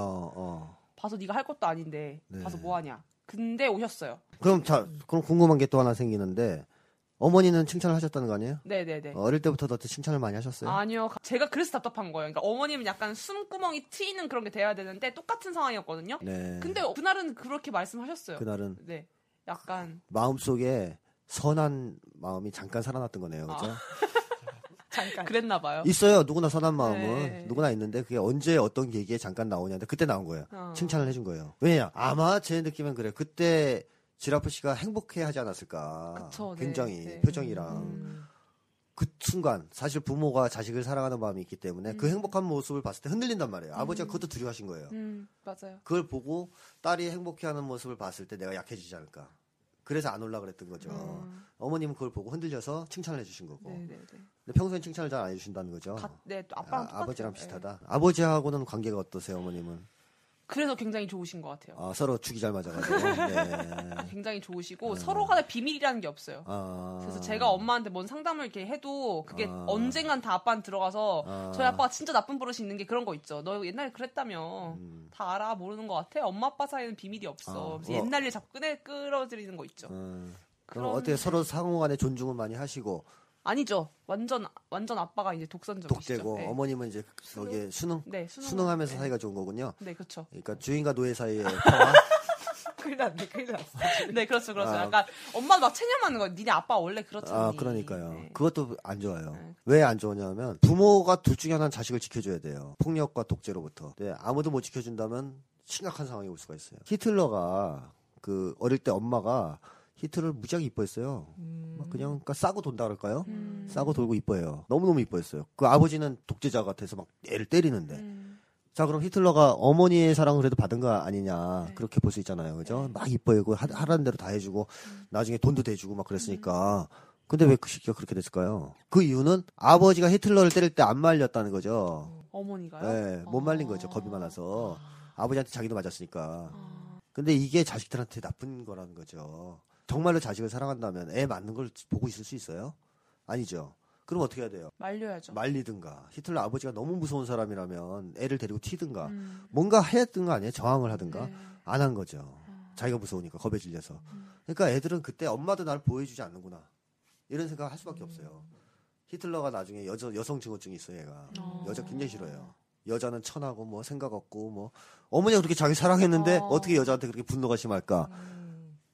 봐서 네가 할 것도 아닌데 네. 봐서 뭐 하냐? 근데 오셨어요. 그럼 자, 그럼 궁금한 게 또 하나 생기는데 어머니는 칭찬을 하셨다는 거 아니에요? 네네네. 어릴 때부터 너한테 칭찬을 많이 하셨어요? 아니요. 제가 그래서 답답한 거예요. 그러니까 어머님은 약간 숨구멍이 트이는 그런 게 돼야 되는데 똑같은 상황이었거든요. 네. 근데 그날은 그렇게 말씀하셨어요. 그날은 네. 약간 마음속에 선한 마음이 잠깐 살아났던 거네요. 아. 그죠? 잠깐. 그랬나 봐요. 있어요. 누구나 선한 마음은 네. 누구나 있는데 그게 언제 어떤 계기에 잠깐 나오냐는데 그때 나온 거예요. 어. 칭찬을 해준 거예요. 왜냐? 아마 제 느낌은 그래. 요 그때 지라프 씨가 행복해하지 않았을까? 그쵸, 네. 굉장히 네. 표정이랑 음. 그 순간 사실 부모가 자식을 사랑하는 마음이 있기 때문에 그 음. 행복한 모습을 봤을 때 흔들린단 말이에요. 아버지가 그것도 두려워하신 거예요. 음, 맞아요. 그걸 보고 딸이 행복해하는 모습을 봤을 때 내가 약해지지 않을까. 그래서 안 올라 그랬던 거죠. 음. 어머님은 그걸 보고 흔들려서 칭찬을 해주신 거고. 네네네. 근데 평소엔 칭찬을 잘 안 해주신다는 거죠. 가- 네, 또 아빠랑 아. 아버지랑 네. 비슷하다. 아버지하고는 관계가 어떠세요, 어머님은? 그래서 굉장히 좋으신 것 같아요. 아, 서로 축이 잘 맞아가지고. 네. 굉장히 좋으시고 서로 간에 비밀이라는 게 없어요. 아. 그래서 제가 엄마한테 뭔 상담을 이렇게 해도 그게 아. 언젠간 다 아빠한테 들어가서 아. 저희 아빠가 진짜 나쁜 버릇이 있는 게 그런 거 있죠. 너 옛날에 그랬다며. 음. 다 알아 모르는 것 같아. 엄마 아빠 사이에는 비밀이 없어. 아. 그래서 어. 옛날 일 자꾸 끄내 끌어들이는 거 있죠. 음. 그럼 그런- 어떻게 서로 상호 간에 존중을 많이 하시고 아니죠. 완전 완전 아빠가 이제 독선적이시죠. 독재고 네. 어머님은 이제 거기에 수능 네, 수능. 수능 하면서 네. 사이가 좋은 거군요. 네, 그렇죠. 그러니까 주인과 노예 사이의 평화. 큰일 났네, 큰일 났어. 네, 그렇죠, 그렇죠. 아. 약간 엄마도 막 체념하는 거예요. 니네 아빠 원래 그렇잖니. 아, 그러니까요. 네. 그것도 안 좋아요. 네. 왜안 좋으냐면 부모가 둘 중에 하나는 자식을 지켜줘야 돼요. 폭력과 독재로부터. 네, 아무도 못 지켜준다면 심각한 상황이 올 수가 있어요. 히틀러가 그 어릴 때 엄마가 히틀러를 무지하게 이뻐했어요. 음. 막 그냥 그러니까 싸고 돈다 그럴까요? 음. 싸고 돌고 이뻐해요. 너무너무 이뻐했어요. 그 아버지는 독재자 같아서 막 애를 때리는데. 음. 자, 그럼 히틀러가 어머니의 사랑을 그래도 받은 거 아니냐. 네. 그렇게 볼 수 있잖아요. 그죠? 막 이뻐해고 하- 하라는 대로 다 해주고, 나중에 돈도 대주고 막 그랬으니까. 근데 왜 그 시기가 그렇게 됐을까요? 그 이유는 아버지가 히틀러를 때릴 때 안 말렸다는 거죠. 어머니가요? 네, 못 말린 아. 거죠. 겁이 많아서. 아버지한테 자기도 맞았으니까. 아. 근데 이게 자식들한테 나쁜 거라는 거죠. 정말로 자식을 사랑한다면 애 맞는 걸 보고 있을 수 있어요? 아니죠. 그럼 어떻게 해야 돼요? 말려야죠. 말리든가. 히틀러 아버지가 너무 무서운 사람이라면 애를 데리고 튀든가. 음. 뭔가 했던 거 아니에요? 저항을 하든가. 네. 안한 거죠. 자기가 무서우니까 겁에 질려서. 그러니까 애들은 그때 엄마도 나를 보호해주지 않는구나. 이런 생각을 할 수밖에 없어요. 히틀러가 나중에 여자, 여성 증후증이 있어요, 얘가. 어. 여자 굉장히 싫어요. 여자는 천하고 뭐 생각 없고 뭐 어머니가 그렇게 자기 사랑했는데 어. 어. 떻게 여자한테 그렇게 분노가 심할까?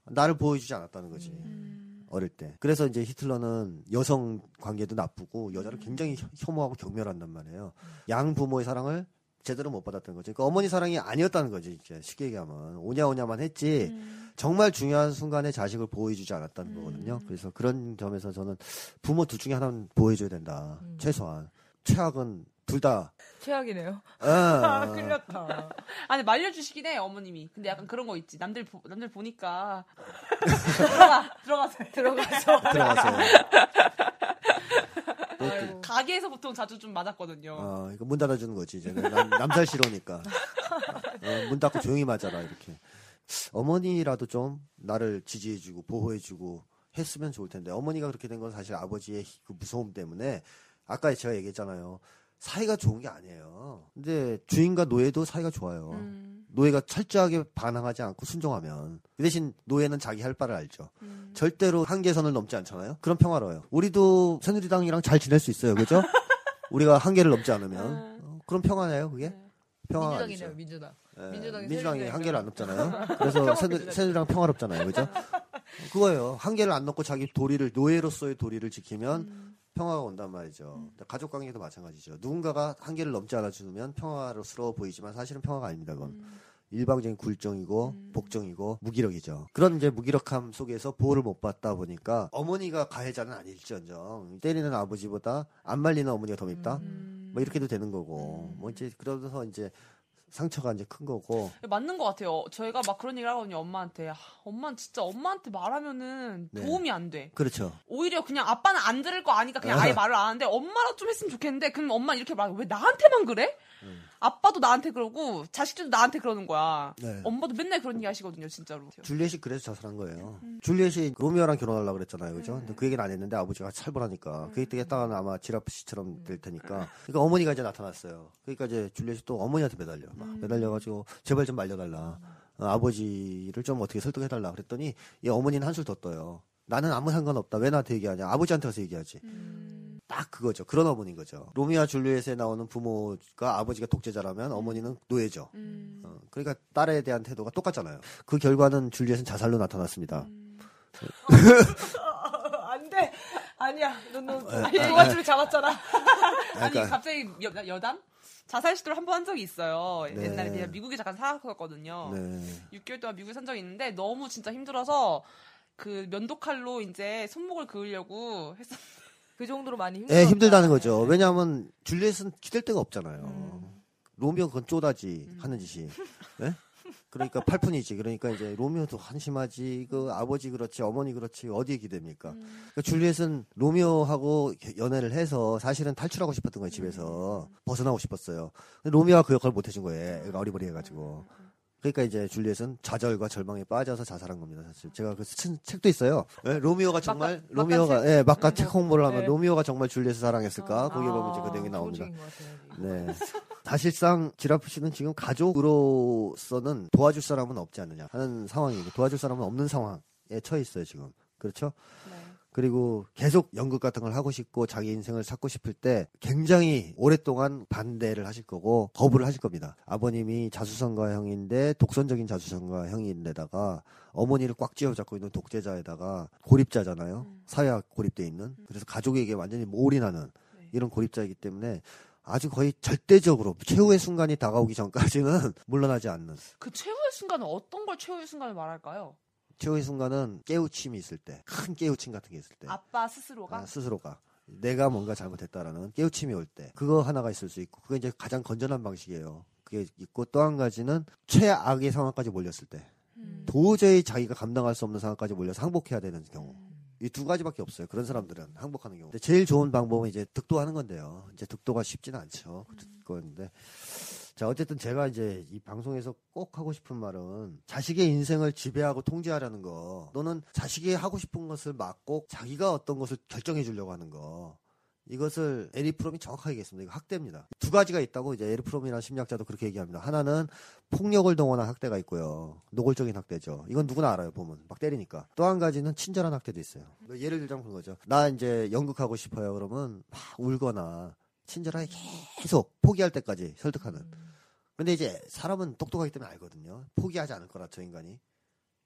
음. 나를 보호해주지 않았다는 거지. 음. 어릴 때. 그래서 이제 히틀러는 여성 관계도 나쁘고 여자를 굉장히 혐- 혐오하고 경멸한단 말이에요. 양 부모의 사랑을 제대로 못 받았던 거죠. 그러니까 어머니 사랑이 아니었다는 거지, 이제 쉽게 얘기하면. 오냐오냐만 했지, 음. 정말 중요한 순간에 자식을 보호해주지 않았다는 음. 거거든요. 그래서 그런 점에서 저는 부모 둘 중에 하나는 보호해줘야 된다. 음. 최소한. 최악은 둘 다. 최악이네요. 아, 아, 큰일 났다. 아니 말려주시긴 해 어머님이. 근데 약간 그런 거 있지. 남들 보, 남들 보니까 들어가. 들어가서. 들어가세요. 아이고. 가게에서 보통 자주 좀 맞았거든요. 어, 이거 문 닫아주는 거지, 이제. 남, 남살 싫어니까. 어, 문 닫고 조용히 맞아라, 이렇게. 어머니라도 좀 나를 지지해주고 보호해주고 했으면 좋을 텐데, 어머니가 그렇게 된 건 사실 아버지의 그 무서움 때문에, 아까 제가 얘기했잖아요. 사이가 좋은 게 아니에요. 근데 주인과 노예도 사이가 좋아요. 음, 노예가 철저하게 반항하지 않고 순종하면. 그 대신 노예는 자기 할 바를 알죠. 음. 절대로 한계선을 넘지 않잖아요. 그럼 평화로워요. 우리도 새누리당이랑 잘 지낼 수 있어요. 그죠? 우리가 한계를 넘지 않으면. 음. 어, 그럼 평화네요, 그게? 네. 평화가 민주당이네요, 아니죠. 민주당. 예, 민주당이 민주당이. 한계를 안 넘잖아요. 그래서 새누, 새누리당 평화롭잖아요. 그죠? 그거예요. 한계를 안 넘고 자기 도리를, 노예로서의 도리를 지키면 음. 평화가 온단 말이죠. 가족 관계도 마찬가지죠. 누군가가 한계를 넘지 않아주면 평화로스러워 보이지만 사실은 평화가 아닙니다. 그건. 음. 일방적인 굴정이고 음. 복정이고 무기력이죠. 그런 이제 무기력함 속에서 보호를 못 받다 보니까 어머니가 가해자는 아닐지언정 때리는 아버지보다 안 말리는 어머니가 더 밉다. 음. 뭐 이렇게도 되는 거고 음. 뭐 이제 그러면서 이제 상처가 이제 큰 거고 맞는 것 같아요. 저희가 막 그런 얘기를 하거든요, 엄마한테. 아, 엄마는 진짜 엄마한테 말하면은 네. 도움이 안 돼. 그렇죠. 오히려 그냥 아빠는 안 들을 거 아니까 그냥 아. 아예 말을 안 하는데 엄마라도 좀 했으면 좋겠는데 그럼 엄마 는 이렇게 말해. 왜 나한테만 그래? 음. 아빠도 나한테 그러고 자식들도 나한테 그러는 거야. 네. 엄마도 맨날 그런 얘기 하시거든요, 진짜로. 줄리엣이 그래서 자살한 거예요. 음. 줄리엣이 로미오랑 결혼하려고 그랬잖아요. 그죠? 네. 근데 그 얘기는 안 했는데 아버지가 살벌하니까. 음. 그 얘기 했다가는 아마 지라프 씨처럼 될 테니까. 그러니까 어머니가 이제 나타났어요. 그러니까 이제 줄리엣이 또 어머니한테 매달려. 막 음. 매달려가지고 제발 좀 말려달라. 어, 아버지를 좀 어떻게 설득해달라. 그랬더니 이 어머니는 한술 더 떠요. 나는 아무 상관없다. 왜 나한테 얘기하냐. 아버지한테 가서 얘기하지. 음. 딱 그거죠. 그런 어머니인 거죠. 로미오와 줄리엣에 나오는 부모가 아버지가 독재자라면 어머니는 노예죠. 음. 어, 그러니까 딸에 대한 태도가 똑같잖아요. 그 결과는 줄리엣은 자살로 나타났습니다. 음. 안 돼. 아니야. 너너 아, 도와줄 잡았잖아. 아니 그러니까 갑자기 여, 여담? 자살 시도를 한 번 한 적이 있어요. 네. 옛날에 그냥 미국에 잠깐 살았었거든요. 네. 6개월 동안 미국에 산 적이 있는데 너무 진짜 힘들어서 그 면도칼로 이제 손목을 그으려고 했었. 그 정도로 많이 힘들어. 예, 힘들다는 거죠. 왜냐하면 줄리엣은 기댈 데가 없잖아요. 음. 로미오 그건 쪼다지 음. 하는 짓이. 예? 그러니까 팔푼이지. 그러니까 이제 로미오도 한심하지. 그 아버지 그렇지, 어머니 그렇지. 어디에 기댑니까? 음. 그러니까 줄리엣은 로미오하고 연애를 해서 사실은 탈출하고 싶었던 거예요 집에서 벗어나고 싶었어요. 근데 로미오가 그 역할을 못 해준 거예요. 애가 어리버리해가지고. 그러니까 이제 줄리엣은 좌절과 절망에 빠져서 자살한 겁니다. 사실 제가 그 친- 책도 있어요. 예, 로미오가 정말 막간 로미오가 책? 예, 막간 책 홍보를 하면 네. 로미오가 정말 줄리엣을 사랑했을까? 아, 거기 에 보면 이제 그 내용이 나옵니다. 네. 사실상 지라프 씨는 지금 가족으로서는 도와줄 사람은 없지 않느냐 하는 상황이고 도와줄 사람은 없는 상황에 처해 있어요 지금. 그렇죠? 네. 그리고 계속 연극 같은 걸 하고 싶고 자기 인생을 찾고 싶을 때 굉장히 오랫동안 반대를 하실 거고 거부를 하실 겁니다. 아버님이 자수성가 형인데 독선적인 자수성가 형인데다가 어머니를 꽉 쥐어잡고 있는 독재자에다가 고립자잖아요. 음. 사회학 고립돼 있는. 그래서 가족에게 완전히 올인하는 네. 이런 고립자이기 때문에 아주 거의 절대적으로 최후의 순간이 다가오기 전까지는 물러나지 않는 그 최후의 순간은 어떤 걸 최후의 순간을 말할까요? 최후의 순간은 깨우침이 있을 때, 큰 깨우침 같은 게 있을 때, 아빠 스스로가 아, 스스로가 내가 뭔가 잘못했다라는 깨우침이 올 때, 그거 하나가 있을 수 있고, 그게 이제 가장 건전한 방식이에요. 그게 있고 또 한 가지는 최악의 상황까지 몰렸을 때, 음. 도저히 자기가 감당할 수 없는 상황까지 몰려서 항복해야 되는 경우. 음. 이두 가지밖에 없어요. 그런 사람들은 항복하는 경우. 제일 좋은 방법은 이제 득도하는 건데요. 이제 득도가 쉽지는 않죠. 그건데. 자, 어쨌든 제가 이제 이 방송에서 꼭 하고 싶은 말은 자식의 인생을 지배하고 통제하려는 거, 또는 자식이 하고 싶은 것을 막고 자기가 어떤 것을 결정해 주려고 하는 거. 이것을 에리프롬이 정확하게 얘기했습니다. 이거 학대입니다. 두 가지가 있다고 이제 에리프롬이라는 심리학자도 그렇게 얘기합니다. 하나는 폭력을 동원한 학대가 있고요. 노골적인 학대죠. 이건 누구나 알아요, 보면. 막 때리니까. 또 한 가지는 친절한 학대도 있어요. 뭐 예를 들자면 그런 거죠. 나 이제 연극하고 싶어요. 그러면 막 울거나 친절하게 계속 포기할 때까지 설득하는. 근데 이제 사람은 똑똑하기 때문에 알거든요. 포기하지 않을 거라, 저 인간이.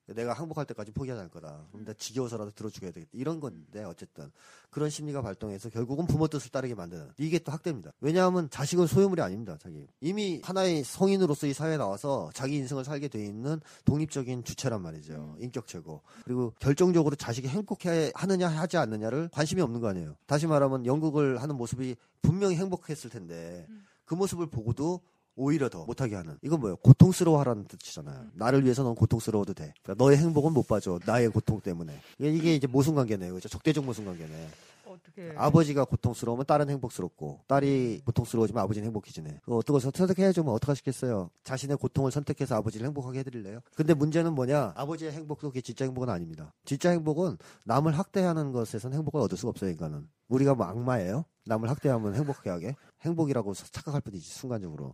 내가 항복할 때까지 포기하지 않을 거다. 그럼 나 지겨워서라도 들어주게 되겠다. 이런 건데, 어쨌든. 그런 심리가 발동해서 결국은 부모 뜻을 따르게 만드는. 이게 또 학대입니다. 왜냐하면 자식은 소유물이 아닙니다, 자기. 이미 하나의 성인으로서 이 사회에 나와서 자기 인생을 살게 돼 있는 독립적인 주체란 말이죠. 인격체고. 그리고 결정적으로 자식이 행복해 하느냐 하지 않느냐를 관심이 없는 거 아니에요. 다시 말하면 연극을 하는 모습이 분명히 행복했을 텐데 그 모습을 보고도 오히려 더 못하게 하는 이건 뭐예요? 고통스러워하라는 뜻이잖아요. 나를 위해서 넌 고통스러워도 돼. 그러니까 너의 행복은 못 봐줘. 나의 고통 때문에. 이게- 이제 모순관계네요. 그죠? 적대적 모순관계네. 어떻게 아버지가 고통스러우면 딸은 행복스럽고 딸이 고통스러워지면 아버지는 행복해지네. 그거 어떻게 해서 선택해야죠. 어떡하시겠어요? 자신의 고통을 선택해서 아버지를 행복하게 해드릴래요? 근데 문제는 뭐냐? 아버지의 행복도 그게 진짜 행복은 아닙니다. 진짜 행복은 남을 학대하는 것에선 행복을 얻을 수가 없어요. 인간은. 우리가 뭐 악마예요? 남을 학대하면 행복하게 하게? 행복이라고 착각할 뿐이지 순간적으로.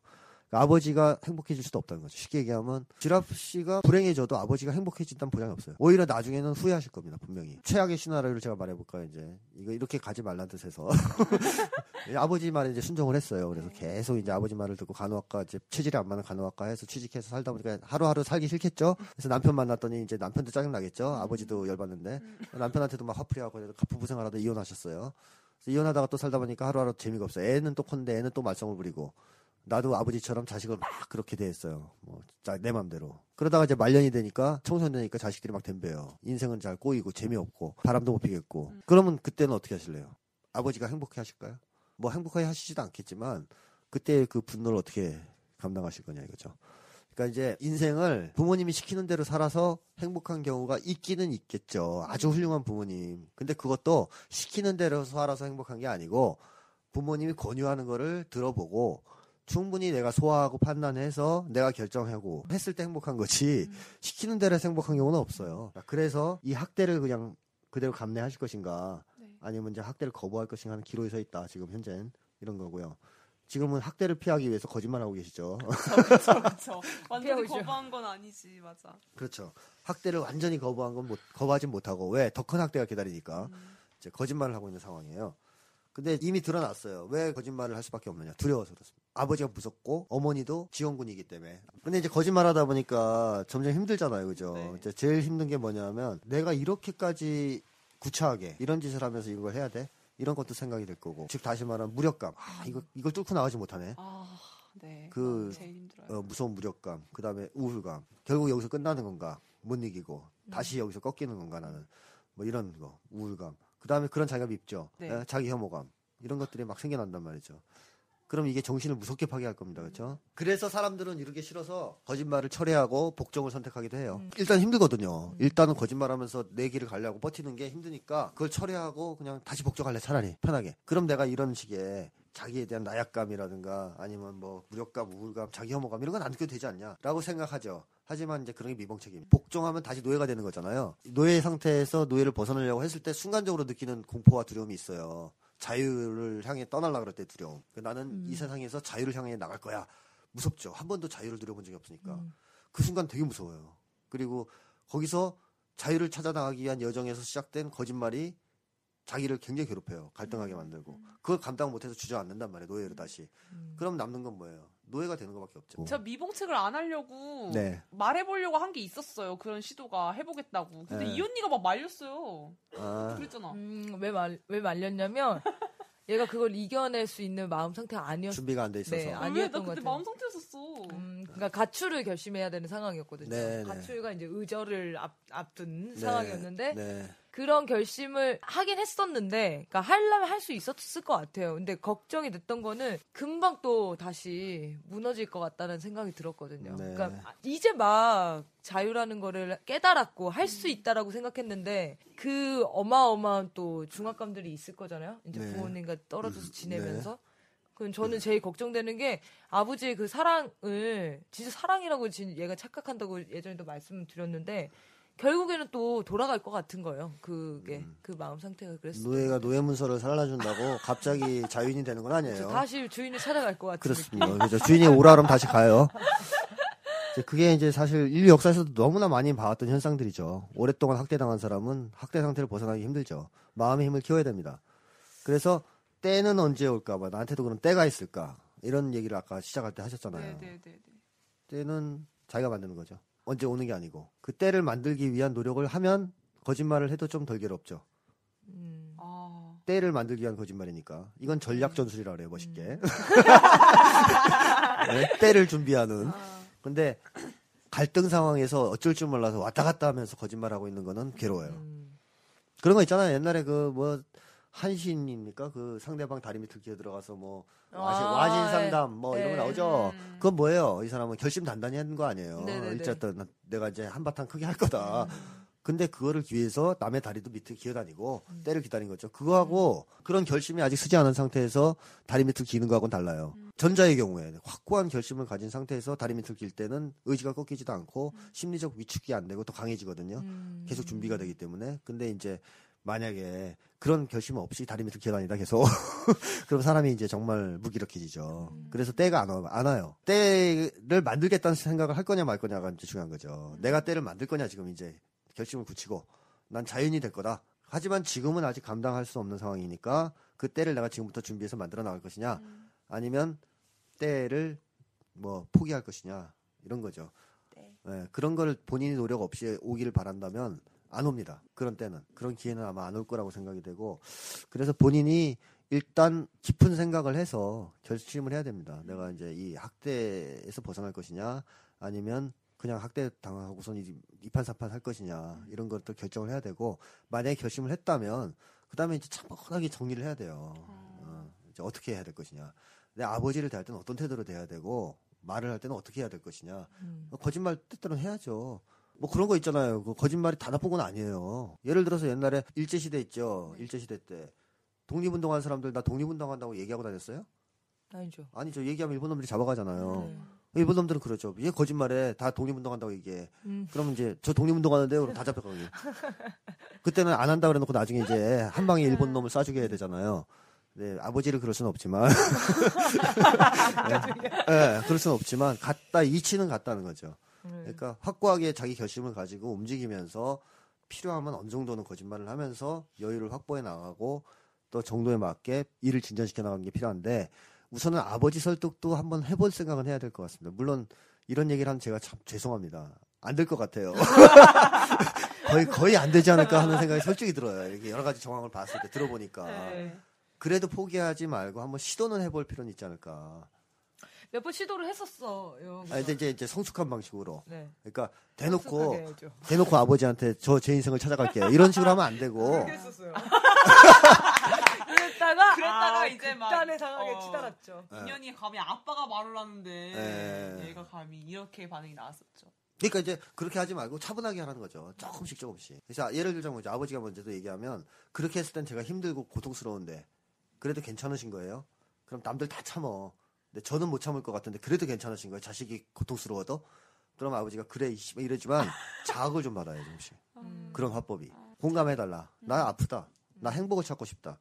그러니까 아버지가 행복해질 수도 없다는 거죠. 쉽게 얘기하면 지라프 씨가 불행해져도 아버지가 행복해진다는 보장이 없어요. 오히려 나중에는 후회하실 겁니다. 분명히. 최악의 시나리오를 제가 말해볼까요? 이제 이거 이렇게 가지 말란 뜻에서 아버지 말에 이제 순종을 했어요. 그래서 계속 이제 아버지 말을 듣고 간호학과 이제 체질이 안 맞는 간호학과 해서 취직해서 살다 보니까 하루하루 살기 싫겠죠. 그래서 남편 만났더니 이제 남편도 짜증 나겠죠. 아버지도 열받는데 남편한테도 막 화풀이하고 부부 생활하다 이혼하셨어요. 이혼하다가 또 살다 보니까 하루하루 재미가 없어요. 애는 또 컸는데 애는 또 말썽을 부리고 나도 아버지처럼 자식을 막 그렇게 대했어요. 뭐, 자, 내 맘대로. 그러다가 이제 말년이 되니까, 청소년 되니까 자식들이 막 덤벼요. 인생은 잘 꼬이고, 재미없고, 바람도 못 피겠고. 그러면 그때는 어떻게 하실래요? 아버지가 행복해 하실까요? 뭐 행복하게 하시지도 않겠지만, 그때 그 분노를 어떻게 감당하실 거냐 이거죠. 그러니까 이제 인생을 부모님이 시키는 대로 살아서 행복한 경우가 있기는 있겠죠. 아주 훌륭한 부모님. 근데 그것도 시키는 대로 살아서 행복한 게 아니고, 부모님이 권유하는 거를 들어보고, 충분히 내가 소화하고 판단해서 내가 결정하고 했을 때 행복한 거지 시키는 대로 행복한 경우는 없어요. 그래서 이 학대를 그냥 그대로 감내하실 것인가 네. 아니면 이제 학대를 거부할 것인가 하는 기로에 서 있다. 지금 현재는 이런 거고요. 지금은 학대를 피하기 위해서 거짓말하고 계시죠. 그렇죠, 그렇죠. 완전히. 거부한 건 아니지, 맞아. 그렇죠. 학대를 완전히 거부한 건 못, 거부하진 못하고 왜 더 큰 학대가 기다리니까 음. 이제 거짓말을 하고 있는 상황이에요. 근데 이미 드러났어요. 왜 거짓말을 할 수밖에 없느냐? 두려워서 그렇습니다. 아버지가 무섭고 어머니도 지원군이기 때문에. 근데 이제 거짓말하다 보니까 점점 힘들잖아요, 그죠? 네. 제일 힘든 게 뭐냐면 내가 이렇게까지 구차하게 이런 짓을 하면서 이걸 해야 돼? 이런 것도 생각이 될 거고. 즉 다시 말하면 무력감. 아, 이거 이걸 뚫고 나가지 못하네. 아, 네. 그, 힘들어요. 어, 무서운 무력감, 그 다음에 우울감. 결국 여기서 끝나는 건가? 못 이기고 다시 여기서 꺾이는 건가 나는 뭐 이런 거 우울감. 그 다음에 그런 자기가 밉죠. 네. 예, 자기 혐오감 이런 것들이 막 생겨난단 말이죠. 그럼 이게 정신을 무섭게 파괴할 겁니다, 그렇죠? 그래서 사람들은 이렇게 싫어서 거짓말을 철회하고 복종을 선택하기도 해요. 일단 힘들거든요. 일단은 거짓말하면서 내 길을 가려고 버티는 게 힘드니까 그걸 철회하고 그냥 다시 복종할래 차라리 편하게. 그럼 내가 이런 식의 자기에 대한 나약감이라든가 아니면 뭐 무력감, 우울감, 자기 혐오감 이런 건 안 느껴도 되지 않냐라고 생각하죠. 하지만 이제 그런 게 미봉책입니다. 복종하면 다시 노예가 되는 거잖아요. 노예 상태에서 노예를 벗어나려고 했을 때 순간적으로 느끼는 공포와 두려움이 있어요. 자유를 향해 떠날라 그럴 때 두려움. 그러니까 나는 이 세상에서 자유를 향해 나갈 거야. 무섭죠. 한 번도 자유를 누려본 적이 없으니까. 그 순간 되게 무서워요. 그리고 거기서 자유를 찾아 나가기 위한 여정에서 시작된 거짓말이 자기를 굉장히 괴롭혀요. 갈등하게 만들고. 그걸 감당 못해서 주저앉는단 말이에요. 노예로 다시. 음. 그럼 남는 건 뭐예요? 노예가 되는 것밖에 없죠. 제가 미봉책을 안 하려고 네. 말해보려고 한 게 있었어요. 그런 시도가 해보겠다고. 근데 네. 이 언니가 막 말렸어요. 아, 그랬잖아. 음, 왜, 말, 왜 말렸냐면, 얘가 그걸 이겨낼 수 있는 마음 상태가 아니었, 준비가 안 돼 있어서. 네, 아, 아니었던 왜나 것 그때 같아요. 마음 상태였었어. 음, 그러니까 가출을 결심해야 되는 상황이었거든요. 네, 네. 가출과 이제 의절을 앞, 앞둔 네, 상황이었는데, 네. 그런 결심을 하긴 했었는데, 그러니까 하려면 할 수 있었을 것 같아요. 근데 걱정이 됐던 거는 금방 또 다시 무너질 것 같다는 생각이 들었거든요. 네. 그러니까 이제 막 자유라는 거를 깨달았고 할 수 있다라고 생각했는데 그 어마어마한 또 중압감들이 있을 거잖아요. 이제 네. 부모님과 떨어져서 음, 지내면서. 그럼 저는 제일 걱정되는 게 아버지의 그 사랑을 진짜 사랑이라고 진 얘가 착각한다고 예전에도 말씀드렸는데 결국에는 또 돌아갈 것 같은 거예요. 그게 그 마음 상태가 그랬어요. 음. 노예가 노예 문서를 살라준다고 갑자기 자유인이 되는 건 아니에요. 다시 주인을 찾아갈 것 같은 그렇습니다. 그죠. 주인이 오라 그러면 다시 가요. 이제 그게 이제 사실 인류 역사에서도 너무나 많이 봐왔던 현상들이죠. 오랫동안 학대당한 사람은 학대 상태를 벗어나기 힘들죠. 마음의 힘을 키워야 됩니다. 그래서 때는 언제 올까 봐 나한테도 그런 때가 있을까 이런 얘기를 아까 시작할 때 하셨잖아요. 네 네 네. 때는 자기가 만드는 거죠. 언제 오는 게 아니고 그 때를 만들기 위한 노력을 하면 거짓말을 해도 좀 덜 괴롭죠. 음. 아. 때를 만들기 위한 거짓말이니까 이건 전략 전술이라 그래요 멋있게 음. 네, 때를 준비하는 아. 근데 갈등 상황에서 어쩔 줄 몰라서 왔다 갔다 하면서 거짓말하고 있는 거는 괴로워요 음. 그런 거 있잖아요 옛날에 그뭐 한신입니까 그 상대방 다리 밑을 기어 들어가서 뭐 와신, 아, 와신 상담 뭐 이런 거 네. 나오죠 음. 그건 뭐예요 이 사람은 결심 단단히 한거 아니에요. 일쨌든 내가 이제 한바탕 크게 할 거다 근데 그거를 위해서 남의 다리도 밑에 기어 다니고 음. 때를 기다린 거죠. 그거하고 그런 결심이 아직 쓰지 않은 상태에서 다리 밑을 기는 거하고는 달라요. 음. 전자의 경우에 확고한 결심을 가진 상태에서 다리 밑을 길 때는 의지가 꺾이지도 않고 음. 심리적 위축이 안 되고 더 강해지거든요. 음. 계속 준비가 되기 때문에. 근데 이제 만약에 그런 결심 없이 다리 밑을 기어다니다 계속 그럼 사람이 이제 정말 무기력해지죠. 음. 그래서 때가 안, 와, 안 와요. 때를 만들겠다는 생각을 할 거냐 말 거냐가 이제 중요한 거죠. 내가 때를 만들 거냐 지금 이제 결심을 굳히고 난 자연이 될 거다. 하지만 지금은 아직 감당할 수 없는 상황이니까 그 때를 내가 지금부터 준비해서 만들어 나갈 것이냐 아니면 때를 뭐 포기할 것이냐 이런 거죠. 네. 예, 그런 걸 본인이 노력 없이 오기를 바란다면 안 옵니다. 그런 때는 그런 기회는 아마 안 올 거라고 생각이 되고 그래서 본인이 일단 깊은 생각을 해서 결심을 해야 됩니다. 내가 이제 이 학대에서 벗어날 것이냐 아니면 그냥 학대 당하고선 이- 이판사판 할 것이냐 이런 것들 결정을 해야 되고 만약에 결심을 했다면 그 다음에 이제 차분하게 정리를 해야 돼요. 어, 이제 어떻게 해야 될 것이냐. 내 아버지를 대할 때는 어떤 태도로 대해야 되고 말을 할 때는 어떻게 해야 될 것이냐. 음. 뭐 거짓말 때때로 해야죠. 뭐 그런 거 있잖아요. 그 거짓말이 다 나쁜 건 아니에요. 예를 들어서 옛날에 일제시대 있죠. 일제시대 때. 독립운동한 사람들 나 독립운동한다고 얘기하고 다녔어요? 아니죠. 아니죠. 얘기하면 일본 놈들이 잡아가잖아요. 네. 일본 놈들은 그러죠. 얘 거짓말에 다 독립운동한다고 얘기해. 음. 그러면 이제 저 독립운동하는데요. 그럼 다 잡혀가기. 그때는 안 한다 그래놓고 나중에 이제 한 방에 일본 놈을 쏴주게 해야 되잖아요. 네, 아버지를 그럴 수는 없지만. 네, 네, 그럴 수는 없지만, 갔다, 이치는 갔다는 거죠. 네. 그러니까 확고하게 자기 결심을 가지고 움직이면서 필요하면 어느 정도는 거짓말을 하면서 여유를 확보해 나가고 또 정도에 맞게 일을 진전시켜 나가는 게 필요한데 우선은 아버지 설득도 한번 해볼 생각은 해야 될 것 같습니다. 물론 이런 얘기를 하면 제가 참 죄송합니다. 안 될 것 같아요. 거의 거의 안 되지 않을까 하는 생각이 솔직히 들어요. 이렇게 여러 가지 정황을 봤을 때 들어보니까 네. 그래도 포기하지 말고 한번 시도는 해볼 필요는 있지 않을까. 몇 번 시도를 했었어요. 아, 근데 이제, 이제 성숙한 방식으로. 네. 그러니까 대놓고. 대놓고 아버지한테 저 제 인생을 찾아갈게요. 이런 식으로 하면 안 되고. 그랬었어요. 그랬다가 그랬다가 아, 이제 막, 극단의 상황에 어. 치달았죠. 인연이 감히 아빠가 말을 하는데 네. 얘가 감히 이렇게 반응이 나왔었죠. 그러니까 이제 그렇게 하지 말고 차분하게 하라는 거죠. 조금씩 조금씩. 그래서 예를 들자면 이제 아버지가 먼저도 얘기하면 그렇게 했을 땐 제가 힘들고 고통스러운데 그래도 괜찮으신 거예요? 그럼 남들 다 참어. 근데 저는 못 참을 것 같은데 그래도 괜찮으신 거예요? 자식이 고통스러워도? 그럼 아버지가 그래 이러지만 자학을 좀 받아요 좀씩. 음. 그런 화법이. 공감해달라. 나 아프다. 나 행복을 찾고 싶다.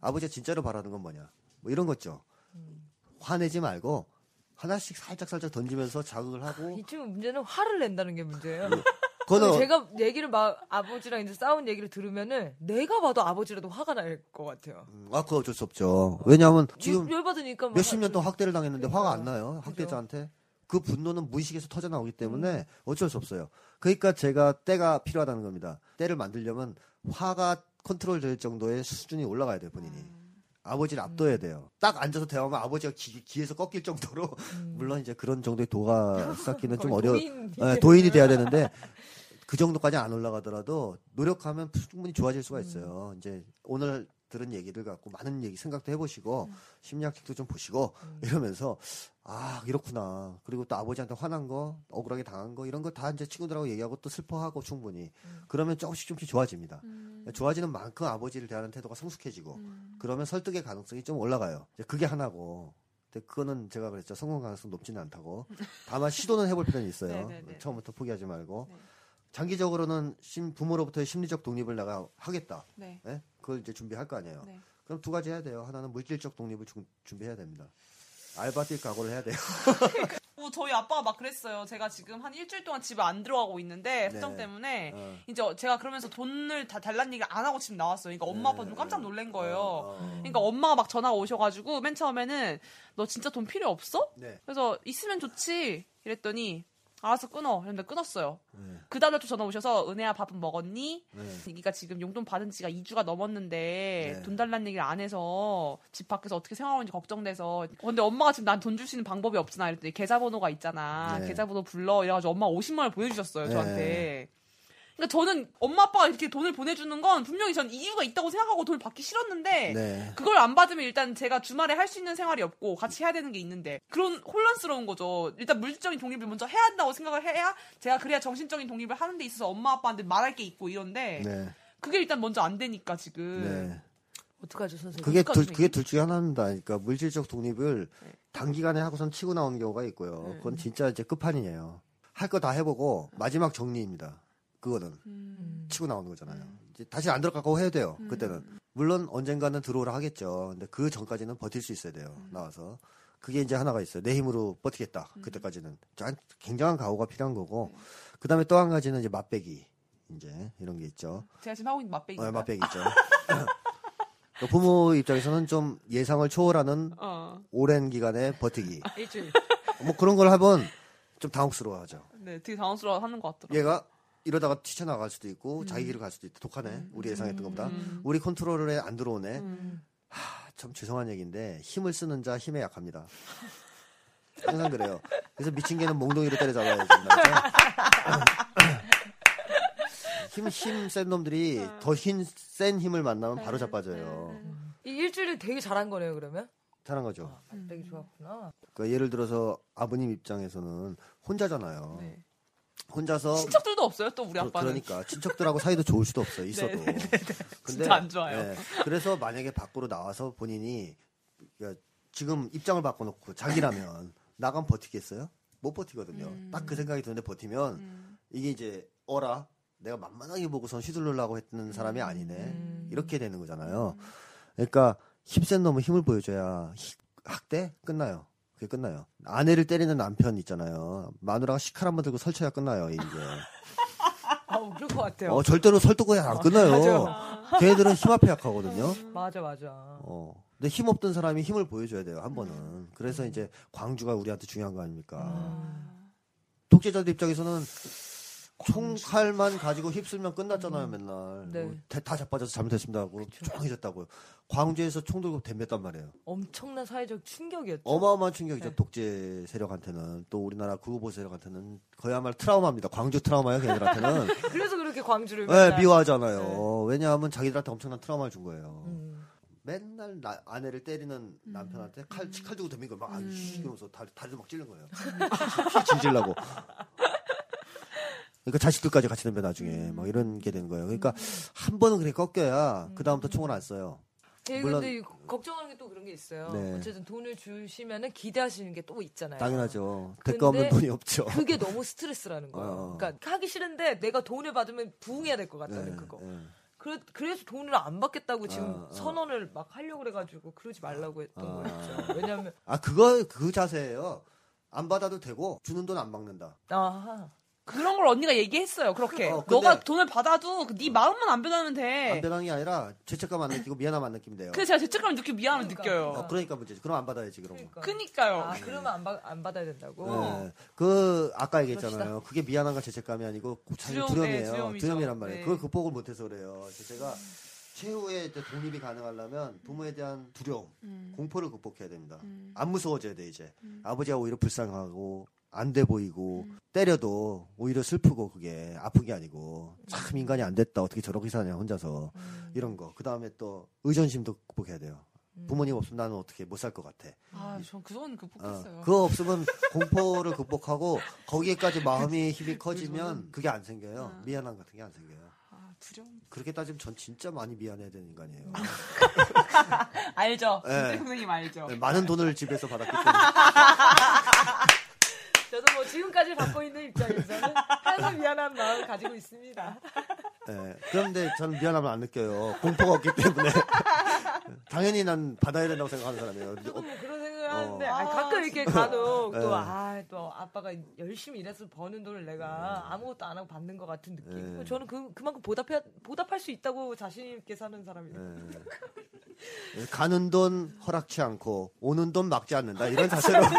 아버지가 진짜로 바라는 건 뭐냐. 뭐 이런 거죠. 음. 화내지 말고 하나씩 살짝 살짝 던지면서 자극을 하고 이 친구 문제는 화를 낸다는 게 문제예요. 그거는 제가 얘기를 막 아버지랑 이제 싸운 얘기를 들으면은 내가 봐도 아버지라도 화가 날 것 같아요. 음, 아 그거 어쩔 수 없죠. 왜냐하면 지금 열 받으니까 막 몇십 년 좀- 동안 학대를 당했는데 화가 안. 나요. 학대자한테. 그 분노는 무의식에서 터져 나오기 때문에 음. 어쩔 수 없어요. 그러니까 제가 때가 필요하다는 겁니다. 때를 만들려면 화가 컨트롤 될 정도의 수준이 올라가야 돼요, 본인이. 아버지를 압도해야 돼요. 딱 앉아서 대화하면 아버지가 기, 귀에서 꺾일 정도로 음. 물론 이제 그런 정도의 도가 쌓기는 좀 어려 도인 예, 도인이 돼야 되는데 그 정도까지 안 올라가더라도 노력하면 충분히 좋아질 수가 있어요. 이제 오늘 들은 얘기를 갖고 많은 얘기 생각도 해보시고 심리학 책도 좀 보시고 이러면서 아 이렇구나. 그리고 또 아버지한테 화난 거, 억울하게 당한 거 이런 거 다 이제 친구들하고 얘기하고 또 슬퍼하고 충분히 그러면 조금씩 조금씩 좋아집니다. 좋아지는 만큼 아버지를 대하는 태도가 성숙해지고 그러면 설득의 가능성이 좀 올라가요. 이제 그게 하나고. 근데 그거는 제가 그랬죠. 성공 가능성 높지는 않다고. 다만 시도는 해볼 필요는 있어요. 네네네. 처음부터 포기하지 말고. 네. 장기적으로는 심- 부모로부터의 심리적 독립을 내가 하겠다. 네. 예? 그걸 이제 준비할 거 아니에요. 네. 그럼 두 가지 해야 돼요. 하나는 물질적 독립을 주- 준비해야 됩니다. 알바 뛸 각오를 해야 돼요. 어, 저희 아빠가 막 그랬어요. 제가 지금 한 일주일 동안 집에 안 들어가고 있는데 사정 네. 때문에 어. 이제 제가 그러면서 돈을 다 달란 얘기를 안 하고 지금 나왔어요. 그러니까 엄마 아빠 좀 깜짝 놀란 거예요. 어, 어. 그러니까 엄마가 막 전화가 오셔가지고 맨 처음에는 너 진짜 돈 필요 없어? 네. 그래서 있으면 좋지. 이랬더니 알아서 끊어. 그런데 끊었어요. 네. 그 다음날 또 전화 오셔서 은혜야 밥은 먹었니? 네. 네가 지금 용돈 받은 지가 2주가 넘었는데 네. 돈 달라는 얘기를 안 해서 집 밖에서 어떻게 생활하는지 걱정돼서 근데 엄마가 지금 난 돈 줄 수 있는 방법이 없잖아 이랬더니 계좌번호가 있잖아 네. 계좌번호 불러 이래가지고 엄마 50만 원을 보내주셨어요 네. 저한테 그러니까 저는 엄마 아빠가 이렇게 돈을 보내주는 건 분명히 전 이유가 있다고 생각하고 돈을 받기 싫었는데 네. 그걸 안 받으면 일단 제가 주말에 할 수 있는 생활이 없고 같이 해야 되는 게 있는데 그런 혼란스러운 거죠. 일단 물질적인 독립을 먼저 해야 한다고 생각을 해야 제가 그래야 정신적인 독립을 하는 데 있어서 엄마 아빠한테 말할 게 있고 이런데 네. 그게 일단 먼저 안 되니까 지금 네. 어떡하죠, 선생님? 그게 어떡하죠, 둘, 그게 둘 중에 하나입니다. 그러니까 물질적 독립을 네. 단기간에 하고선 치고 나오는 경우가 있고요. 네. 그건 진짜 이제 끝판이에요. 할 거 다 해보고 마지막 정리입니다. 그거는 음. 치고 나오는 거잖아요. 이제 다시 안 들어가고 해야 돼요. 그때는 물론 언젠가는 들어오라 하겠죠. 근데 그 전까지는 버틸 수 있어야 돼요. 나와서 그게 이제 하나가 있어요. 내 힘으로 버티겠다. 그때까지는 짠- 굉장한 각오가 필요한 거고 그 다음에 또 한 가지는 이제 맛배기 이제 이런 게 있죠. 제가 지금 하고 있는 맛배기. 어, 맛배기 있죠. 그 부모 입장에서는 좀 예상을 초월하는 어, 오랜 기간의 버티기. 일주일. 뭐 그런 걸 하면 좀 당혹스러워하죠. 네, 되게 당황스러워하는 것 같더라고요. 얘가 이러다가 튀쳐나갈 수도 있고 자기 길을 갈 수도 있다. 독하네. 우리 예상했던 것보다. 음. 우리 컨트롤에 안 들어오네. 음. 하, 참 죄송한 얘기인데 힘을 쓰는 자 힘에 약합니다. 항상 그래요. 그래서 미친 개는 몽둥이로 때려잡아야 된다. 힘, 힘센 놈들이 더 힘 센 힘을 만나면 바로 자빠져요. 이 일주일을 되게 잘한 거네요, 그러면? 잘한 거죠. 아, 되게 좋았구나. 그러니까 예를 들어서 아버님 입장에서는 혼자잖아요. 네. 혼자서 친척들도 없어요, 또 우리 그- 아빠는. 그러니까 친척들하고 사이도 좋을 수도 없어요. 있어도. 네, 네, 근데 진짜 안 좋아요. 예, 그래서 만약에 밖으로 나와서 본인이 그러니까 지금 입장을 바꿔놓고 자기라면 나가면 버티겠어요? 못 버티거든요. 음. 딱그 생각이 드는데 버티면 음. 이게 이제 어라 내가 만만하게 보고선 휘둘르려고 했던 사람이 아니네. 음. 이렇게 되는 거잖아요. 그러니까 힘센 놈은 힘을 보여줘야 히- 학대 끝나요. 그게 끝나요. 아내를 때리는 남편 있잖아요. 마누라가 식칼 한번 들고 설쳐야 끝나요. 이게. 아, 그럴 것 같아요. 어, 절대로 설득이 안 끝나요. 맞아요. 걔네들은 힘 앞에 약하거든요. 맞아, 맞아. 어. 근데 힘 없던 사람이 힘을 보여줘야 돼요, 한 번은. 그래서 이제 광주가 우리한테 중요한 거 아닙니까? 음. 독재자들 입장에서는 총칼만 가지고 휩쓸면 끝났잖아요, 맨날. 네. 뭐 다, 다 자빠져서 잘못했습니다 하고 조용해졌다고요. 광주에서 총 들고 덤볐단 말이에요. 엄청난 사회적 충격이었죠. 어마어마한 충격이죠, 네. 독재 세력한테는. 또 우리나라 구호보 세력한테는 그야말로 트라우마입니다. 광주 트라우마요, 걔네들한테는. 그래서 그렇게 광주를 네, 미워하잖아요. 왜냐하면 자기들한테 엄청난 트라우마를 준 거예요. 음. 맨날 나- 아내를 때리는 남편한테 칼, 칼 들고 덤빈 거예요. 막, 아유, 씨, 이러면서 다리, 다리도 막 찔른 거예요. 피 질질라고. 그러니까 자식들까지 같이 덤벼 나중에. 막 이런 게 되는 거예요. 그러니까 한 번은 그래 꺾여야 그 다음부터 총을 안 써요. 되게 물론- 근데 걱정하는 게 또 그런 게 있어요. 네. 어쨌든 돈을 주시면은 기대하시는 게 또 있잖아요. 당연하죠. 대가 없는 돈이 없죠. 그게 너무 스트레스라는 거예요. 어. 그러니까 하기 싫은데 내가 돈을 받으면 부응해야 될 것 같다는 네, 그거. 네. 그래, 그래서 돈을 안 받겠다고 지금 어, 어. 선언을 막 하려고 그래가지고 그러지 말라고 했던 어. 거였죠. 왜냐면 아, 그거, 그 자세예요. 안 받아도 되고, 주는 돈안 막는다. 아하 그런 걸 언니가 얘기했어요. 그렇게. 어, 근데- 너가 돈을 받아도 네 마음만 안 변하면 돼. 안 변하는 게 아니라 죄책감 안 느끼고 미안함 안 느끼면 돼요. 그래서 제가 죄책감을 느끼고 미안함을 그러니까. 느껴요. 어, 그러니까 문제지. 그럼 안 받아야지 그런 거. 그러니까. 그니까요. 아, 그러면 안, 받, 안 받아야 된다고. 네. 그 아까 얘기했잖아요. 그게 미안함과 죄책감이 아니고 사실 두려움, 두려움이에요. 네, 두려움이죠. 두려움이란 말이에요. 네. 그걸 극복을 못해서 그래요. 그래서 제가 최후의 이제 독립이 가능하려면 부모에 대한 두려움, 음. 공포를 극복해야 됩니다. 음. 안 무서워져야 돼 이제. 음. 아버지가 오히려 불쌍하고 안 돼 보이고 때려도 오히려 슬프고 그게 아픈 게 아니고 참 인간이 안 됐다 어떻게 저렇게 사냐 혼자서 음. 이런 거. 그 다음에 또 의존심도 극복해야 돼요. 음. 부모님 없으면 나는 어떻게 못 살 것 같아. 아, 전 그건 극복했어요. 어, 그거 없으면 공포를 극복하고 거기에까지 마음이 힘이 커지면 그게 안 생겨요. 음. 미안함 같은 게 안 생겨요. 아, 두려움. 그렇게 따지면 전 진짜 많이 미안해야 되는 인간이에요. 알죠. 네. 선생님 알죠. 네, 많은 돈을 집에서 받았기 때문에. 지금까지 받고 있는 입장에서는 항상 미안한 마음을 가지고 있습니다. 네, 그런데 저는 미안함을 안 느껴요. 공포가 없기 때문에. 당연히 난 받아야 된다고 생각하는 사람이에요. 저도 어, 뭐 그런 생각을 하는데 어. 아니, 가끔 이렇게 간혹 네. 또, 아, 또 아빠가 열심히 일해서 버는 돈을 내가 아무것도 안 하고 받는 것 같은 느낌. 네. 저는 그, 그만큼 보답해, 보답할 수 있다고 자신 있게 사는 사람이에요. 네. 가는 돈 허락치 않고 오는 돈 막지 않는다 이런 자세로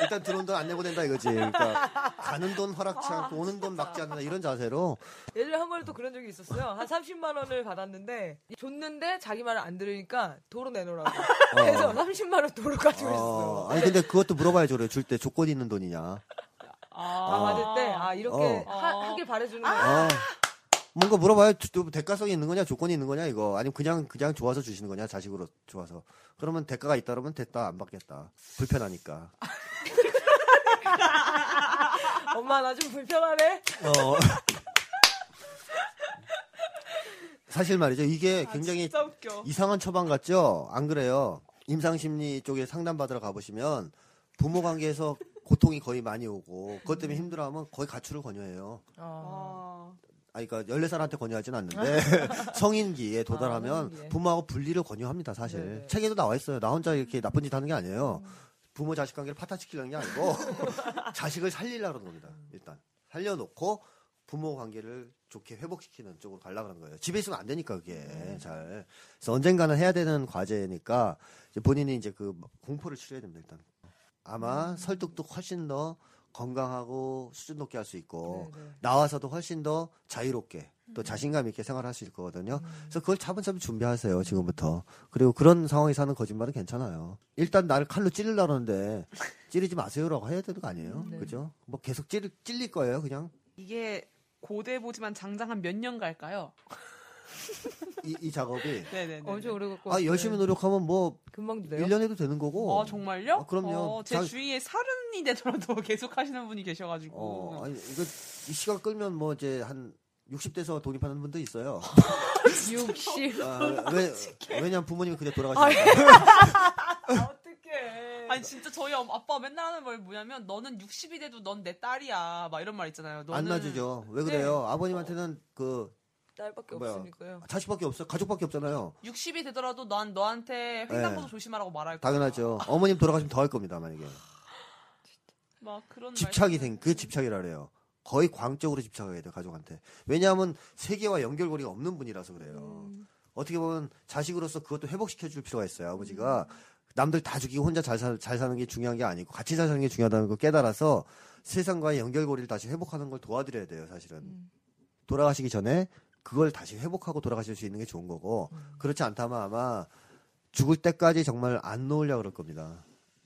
일단 들어온 돈 안 내고 된다 이거지 그러니까 가는 돈 허락치 않고 오는 돈 막지 않는다 이런 자세로 예전에 한 번에 또 그런 적이 있었어요. 한 30만 원을 받았는데 줬는데 자기 말을 안 들으니까 도로 내놓으라고. 그래서 30만 원 도로 가지고 어, 있어. 아니 근데 그것도 물어봐야죠 그래 줄 때 조건 있는 돈이냐 아, 받을 때, 아, 이렇게 어. 하, 하길 바래주는 거야. 어. 뭔가 물어봐요 또 대가성이 있는 거냐 조건이 있는 거냐 이거 아니면 그냥 그냥 좋아서 주시는 거냐 자식으로 좋아서 그러면 대가가 있다 그러면 됐다 안 받겠다 불편하니까 엄마 나 좀 불편하네. 어. 사실 말이죠. 이게 아, 굉장히. 이상한 처방 같죠? 안 그래요? 임상심리 쪽에 상담받으러 가보시면 부모 관계에서 고통이 거의 많이 오고 그것 때문에 힘들어하면 거의 가출을 권유해요. 어. 아, 아, 그러니까 14살한테 권유하진 않는데 성인기에 도달하면 아. 부모하고 분리를 권유합니다, 사실. 네네. 책에도 나와 있어요. 나 혼자 이렇게 나쁜 짓 하는 게 아니에요. 부모 자식 관계를 파탄시키려는 게 아니고 자식을 살리려고 그러는 겁니다. 일단 살려놓고 부모 관계를 좋게 회복시키는 쪽으로 가려고 하는 거예요. 집에 있으면 안 되니까 그게 잘. 그래서 언젠가는 해야 되는 과제니까 이제 본인이 이제 그 공포를 치료해야 됩니다, 일단. 아마 설득도 훨씬 더 건강하고 수준 높게 할 수 있고 네, 네. 나와서도 훨씬 더 자유롭게 또 자신감 있게 생활할 수 있을 거거든요. 그래서 그걸 차분차분 준비하세요 지금부터. 그리고 그런 상황에서 하는 거짓말은 괜찮아요. 일단 나를 칼로 찌르려는데 찌르지 마세요라고 해야 되는 거 아니에요? 네. 그죠? 뭐 계속 찌르, 찔릴 거예요 그냥. 이게 고대 보지만 장장 한 몇 년 갈까요? 이, 이 작업이. 네네네. 엄청 오래 갖고. 아 열심히 노력하면 뭐 금방 돼요. 1년 해도 되는 거고. 아 정말요? 아, 그럼요. 어, 제 자- 주위에 서른이 되더라도 계속 하시는 분이 계셔가지고. 어, 아니 이거 이 시간 끌면 뭐 이제 한 60대에서 독립하는 분도 있어요. 60. 아, 왜, 왜냐면 부모님이 그때 아, 돌아가시니까. 어떡해. 아니 진짜 저희 엄- 아빠 맨날 하는 말 뭐냐면 너는 60이 돼도 넌 내 딸이야 막 이런 말 있잖아요. 너는 안 놔주죠. 왜 그래요? 아버님한테는 그 딸밖에 뭐야. 없으니까요. 자식밖에 없어, 가족밖에 없잖아요. 60이 되더라도 난 너한테 횡단보도 네. 조심하라고 말할 거야. 당연하죠. 어머님 돌아가시면 더 할 겁니다, 만약에. 막 그런 집착이 생, 그게 집착이라 그래요. 거의 광적으로 집착해야 돼요, 가족한테. 왜냐하면 세계와 연결고리가 없는 분이라서 그래요. 어떻게 보면 자식으로서 그것도 회복시켜 줄 필요가 있어요, 아버지가. 남들 다 죽이고 혼자 잘, 사, 잘 사는 게 중요한 게 아니고 같이 잘 사는 게 중요하다는 걸 깨달아서 세상과의 연결고리를 다시 회복하는 걸 도와드려야 돼요, 사실은. 돌아가시기 전에 그걸 다시 회복하고 돌아가실 수 있는 게 좋은 거고 그렇지 않다면 아마 죽을 때까지 정말 안 놓으려고 그럴 겁니다.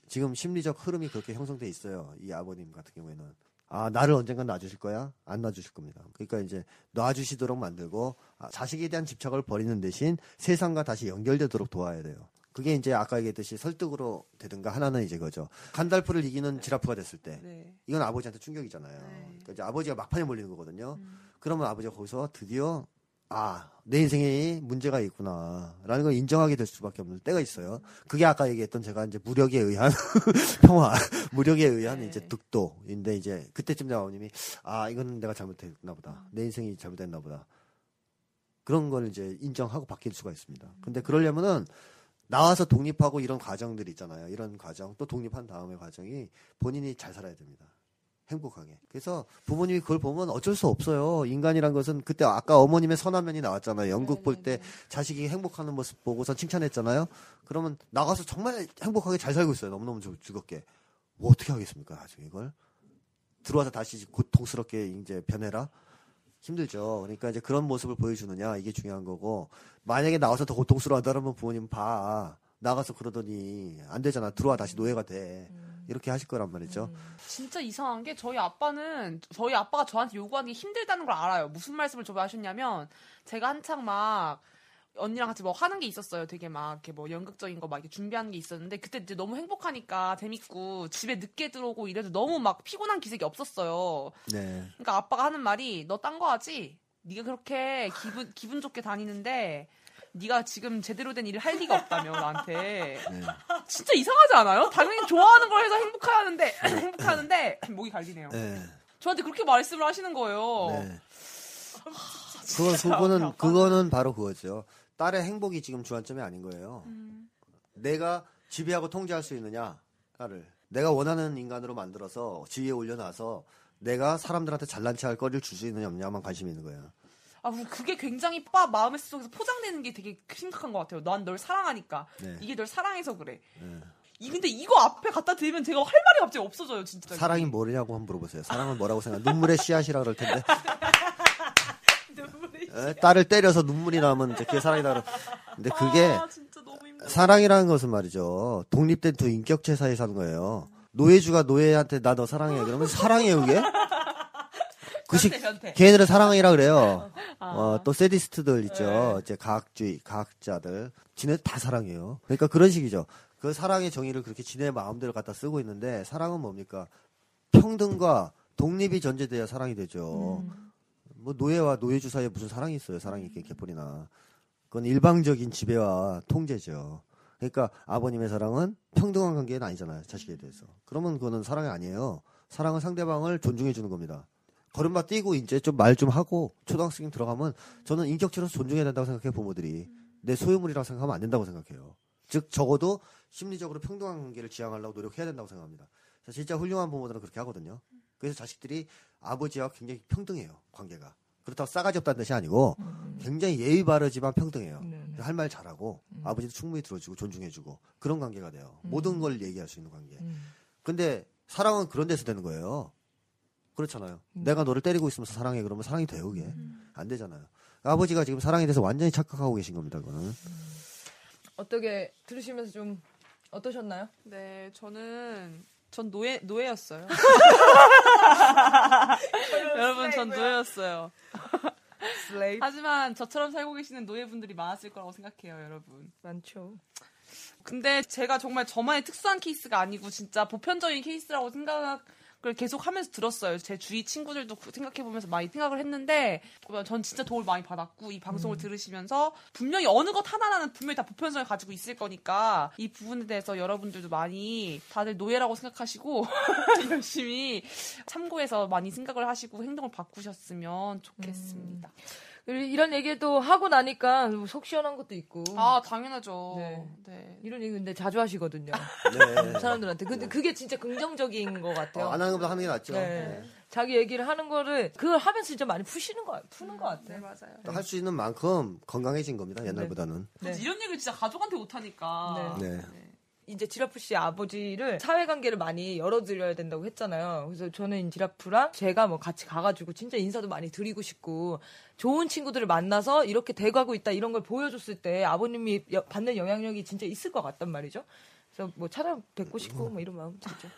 지금 심리적 흐름이 그렇게 형성돼 있어요. 이 아버님 같은 경우에는. 아, 나를 언젠간 놔주실 거야? 안 놔주실 겁니다. 그러니까 이제 놔주시도록 만들고 아, 자식에 대한 집착을 버리는 대신 세상과 다시 연결되도록 도와야 돼요. 그게 이제 아까 얘기했듯이 설득으로 되든가 하나는 이제 그거죠. 간달프를 이기는 지라프가 됐을 때 네. 이건 아버지한테 충격이잖아요. 그러니까 이제 아버지가 막판에 몰리는 거거든요. 그러면 아버지가 거기서 드디어 아, 내 인생에 문제가 있구나 라는 걸 인정하게 될 수밖에 없는 때가 있어요. 그게 아까 얘기했던 제가 이제 무력에 의한 평화, 무력에 의한 네. 이제 득도인데 이제 그때쯤 아버님이 아, 이건 내가 잘못했나 보다. 내 인생이 잘못됐나 보다. 그런 걸 이제 인정하고 바뀔 수가 있습니다. 근데 그러려면은 나와서 독립하고 이런 과정들 있잖아요. 이런 과정 또 독립한 다음의 과정이 본인이 잘 살아야 됩니다. 행복하게. 그래서 부모님이 그걸 보면 어쩔 수 없어요. 인간이란 것은 그때 아까 어머님의 선한 면이 나왔잖아요. 연극 볼 때 자식이 행복하는 모습 보고서 칭찬했잖아요. 그러면 나가서 정말 행복하게 잘 살고 있어요. 너무너무 즐- 즐겁게. 뭐 어떻게 하겠습니까? 나중에 이걸. 들어와서 다시 고통스럽게 이제 변해라? 힘들죠. 그러니까 이제 그런 모습을 보여주느냐 이게 중요한 거고 만약에 나와서 더 고통스러워하다면 부모님 봐 나가서 그러더니 안 되잖아 들어와 다시 노예가 돼 이렇게 하실 거란 말이죠. 진짜 이상한 게 저희 아빠는 저희 아빠가 저한테 요구하는 게 힘들다는 걸 알아요. 무슨 말씀을 저번에 하셨냐면 제가 한창 막 언니랑 같이 뭐 하는 게 있었어요. 되게 막 이렇게 뭐 연극적인 거 막 이렇게 준비하는 게 있었는데 그때 이제 너무 행복하니까 재밌고 집에 늦게 들어오고 이래도 너무 막 피곤한 기색이 없었어요. 네. 그러니까 아빠가 하는 말이 너 딴 거 하지? 네가 그렇게 기분 기분 좋게 다니는데 네가 지금 제대로 된 일을 할 리가 없다며 나한테 네. 진짜 이상하지 않아요? 당연히 좋아하는 걸 해서 행복하는데 행복하는데 목이 갈리네요. 네. 저한테 그렇게 말씀을 하시는 거예요. 네. 그거 그거는 그거는 바로 그거죠. 딸의 행복이 지금 주안점이 아닌 거예요. 음. 내가 지배하고 통제할 수 있느냐 딸을 내가 원하는 인간으로 만들어서 지위에 올려놔서 내가 사람들한테 잘난 체할 거리를 줄 수 있느냐 없냐만 관심이 있는 거예요. 아, 뭐 그게 굉장히 빠 마음의 속에서 포장되는 게 되게 심각한 것 같아요. 난 널 사랑하니까 네. 이게 널 사랑해서 그래. 네. 이 근데 이거 앞에 갖다 대면 제가 할 말이 갑자기 없어져요, 진짜. 사랑이 뭐냐고 한번 물어보세요. 사랑은 뭐라고 생각? 눈물의 씨앗이라 그럴 텐데. 에, 딸을 때려서 눈물이 나면 이제 그게 사랑이다. 그러- 근데 그게 아. 사랑이라는 것은 말이죠. 독립된 두 인격체 사이에 사는 거예요. 노예주가 노예한테 나 너 사랑해. 그러면 사랑해요, 그게? 그 식, 변태, 변태. 걔네들은 사랑이라 그래요. 아. 어, 또 세디스트들 있죠. 네. 이제 과학주의, 과학자들. 지네 다 사랑해요. 그러니까 그런 식이죠. 그 사랑의 정의를 그렇게 지네 마음대로 갖다 쓰고 있는데 사랑은 뭡니까? 평등과 독립이 전제돼야 사랑이 되죠. 음. 뭐 노예와 노예주 사이에 무슨 사랑이 있어요. 사랑이 있게 개뿔이나. 그건 일방적인 지배와 통제죠. 그러니까 아버님의 사랑은 평등한 관계는 아니잖아요. 자식에 대해서. 그러면 그거는 사랑이 아니에요. 사랑은 상대방을 존중해 주는 겁니다. 걸음마 뛰고 이제 좀말좀 하고 초등학생 들어가면 저는 인격체로서 존중해야 된다고 생각해요. 부모들이. 내 소유물이라고 생각하면 안 된다고 생각해요. 즉 적어도 심리적으로 평등한 관계를 지향하려고 노력해야 된다고 생각합니다. 진짜 훌륭한 부모들은 그렇게 하거든요. 그래서 자식들이 아버지와 굉장히 평등해요. 관계가. 그렇다고 싸가지 없다는 뜻이 아니고 굉장히 예의 바르지만 평등해요. 네, 네. 할말 잘하고 아버지도 충분히 들어주고 존중해주고 그런 관계가 돼요. 음. 모든 걸 얘기할 수 있는 관계. 음. 근데 사랑은 그런 데서 되는 거예요. 그렇잖아요. 내가 너를 때리고 있으면서 사랑해 그러면 사랑이 돼요, 그게. 안 되잖아요. 아버지가 지금 사랑에 대해서 완전히 착각하고 계신 겁니다, 그거는. 어떻게 들으시면서 좀 어떠셨나요? 네, 저는 전 노예 노예였어요. 여러분, 전 노예였어요. 하지만 저처럼 살고 계시는 노예분들이 많았을 거라고 생각해요, 여러분. 많죠. 근데 제가 정말 저만의 특수한 케이스가 아니고 진짜 보편적인 케이스라고 생각 을 계속 하면서 들었어요. 제 주위 친구들도 그 생각해보면서 많이 생각을 했는데 전 진짜 도움을 많이 받았고 이 방송을 들으시면서 분명히 어느 것 하나는 분명히 다 보편성을 가지고 있을 거니까 이 부분에 대해서 여러분들도 많이 다들 노예라고 생각하시고 열심히 참고해서 많이 생각을 하시고 행동을 바꾸셨으면 좋겠습니다. 그리고 이런 얘기도 하고 나니까 속 시원한 것도 있고. 아 당연하죠. 네. 네. 이런 얘기 근데 자주 하시거든요. 네. 사람들한테. 근데 그게 진짜 긍정적인 것 같아요. 어, 안 하는 것보다 하는 게 낫죠. 네. 자기 얘기를 하는 거를 그걸 하면서 진짜 많이 푸시는 거 푸는 것네 같아요. 맞아요. 할 수 있는 만큼 건강해진 겁니다, 옛날보다는. 네. 이런 얘기를 진짜 가족한테 못 하니까. 네. 이제 지라프 씨 아버지를 사회관계를 많이 열어드려야 된다고 했잖아요. 그래서 저는 지라프랑 제가 뭐 같이 가가지고 진짜 인사도 많이 드리고 싶고 좋은 친구들을 만나서 이렇게 돼가고 있다 이런 걸 보여줬을 때 아버님이 여- 받는 영향력이 진짜 있을 것 같단 말이죠. 그래서 뭐 찾아뵙고 싶고 뭐 이런 마음 들죠.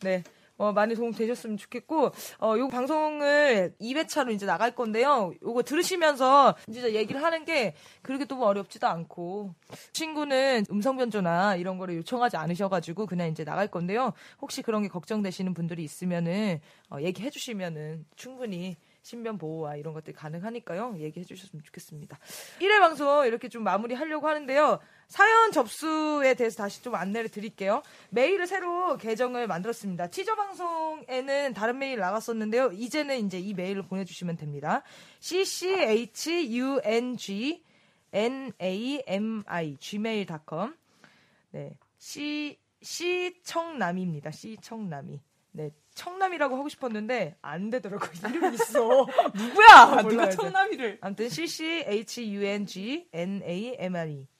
네. 어, 많이 도움 되셨으면 좋겠고, 어, 요 방송을 2회차로 이제 나갈 건데요. 요거 들으시면서 진짜 얘기를 하는 게 그렇게 또 어렵지도 않고, 친구는 음성 변조나 이런 거를 요청하지 않으셔가지고 그냥 이제 나갈 건데요. 혹시 그런 게 걱정되시는 분들이 있으면은, 어, 얘기해 주시면은 충분히 신변 보호와 이런 것들이 가능하니까요. 얘기해 주셨으면 좋겠습니다. 1회 방송 이렇게 좀 마무리 하려고 하는데요. 사연 접수에 대해서 다시 좀 안내를 드릴게요. 메일을 새로 계정을 만들었습니다. 티저 방송에는 다른 메일 나갔었는데요. 이제는 이제 이 메일을 보내주시면 됩니다. cchung nami gmail.com 네, 시 시청남입니다. 시청남이 네, 청남이라고 하고 싶었는데 안 되더라고. 이름이 있어. 누구야? 누가 몰라야 돼. 청남이를 아무튼 cchungNAMI mi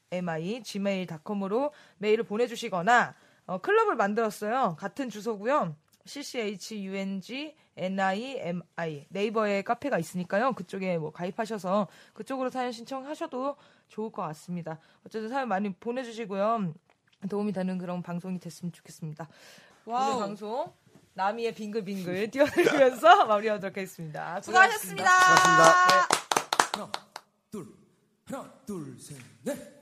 gmail.com으로 메일을 보내주시거나 어, 클럽을 만들었어요. 같은 주소고요. cchungNAMI 네이버에 카페가 있으니까요. 그쪽에 뭐 가입하셔서 그쪽으로 사연 신청하셔도 좋을 것 같습니다. 어쨌든 사연 많이 보내주시고요. 도움이 되는 그런 방송이 됐으면 좋겠습니다. 오늘 와우 방송 나미의 빙글빙글 띄워드리면서 마무리하도록 하겠습니다. 수고하셨습니다. 수고하셨습니다. 하나, 둘, 하나, 둘, 셋, 넷.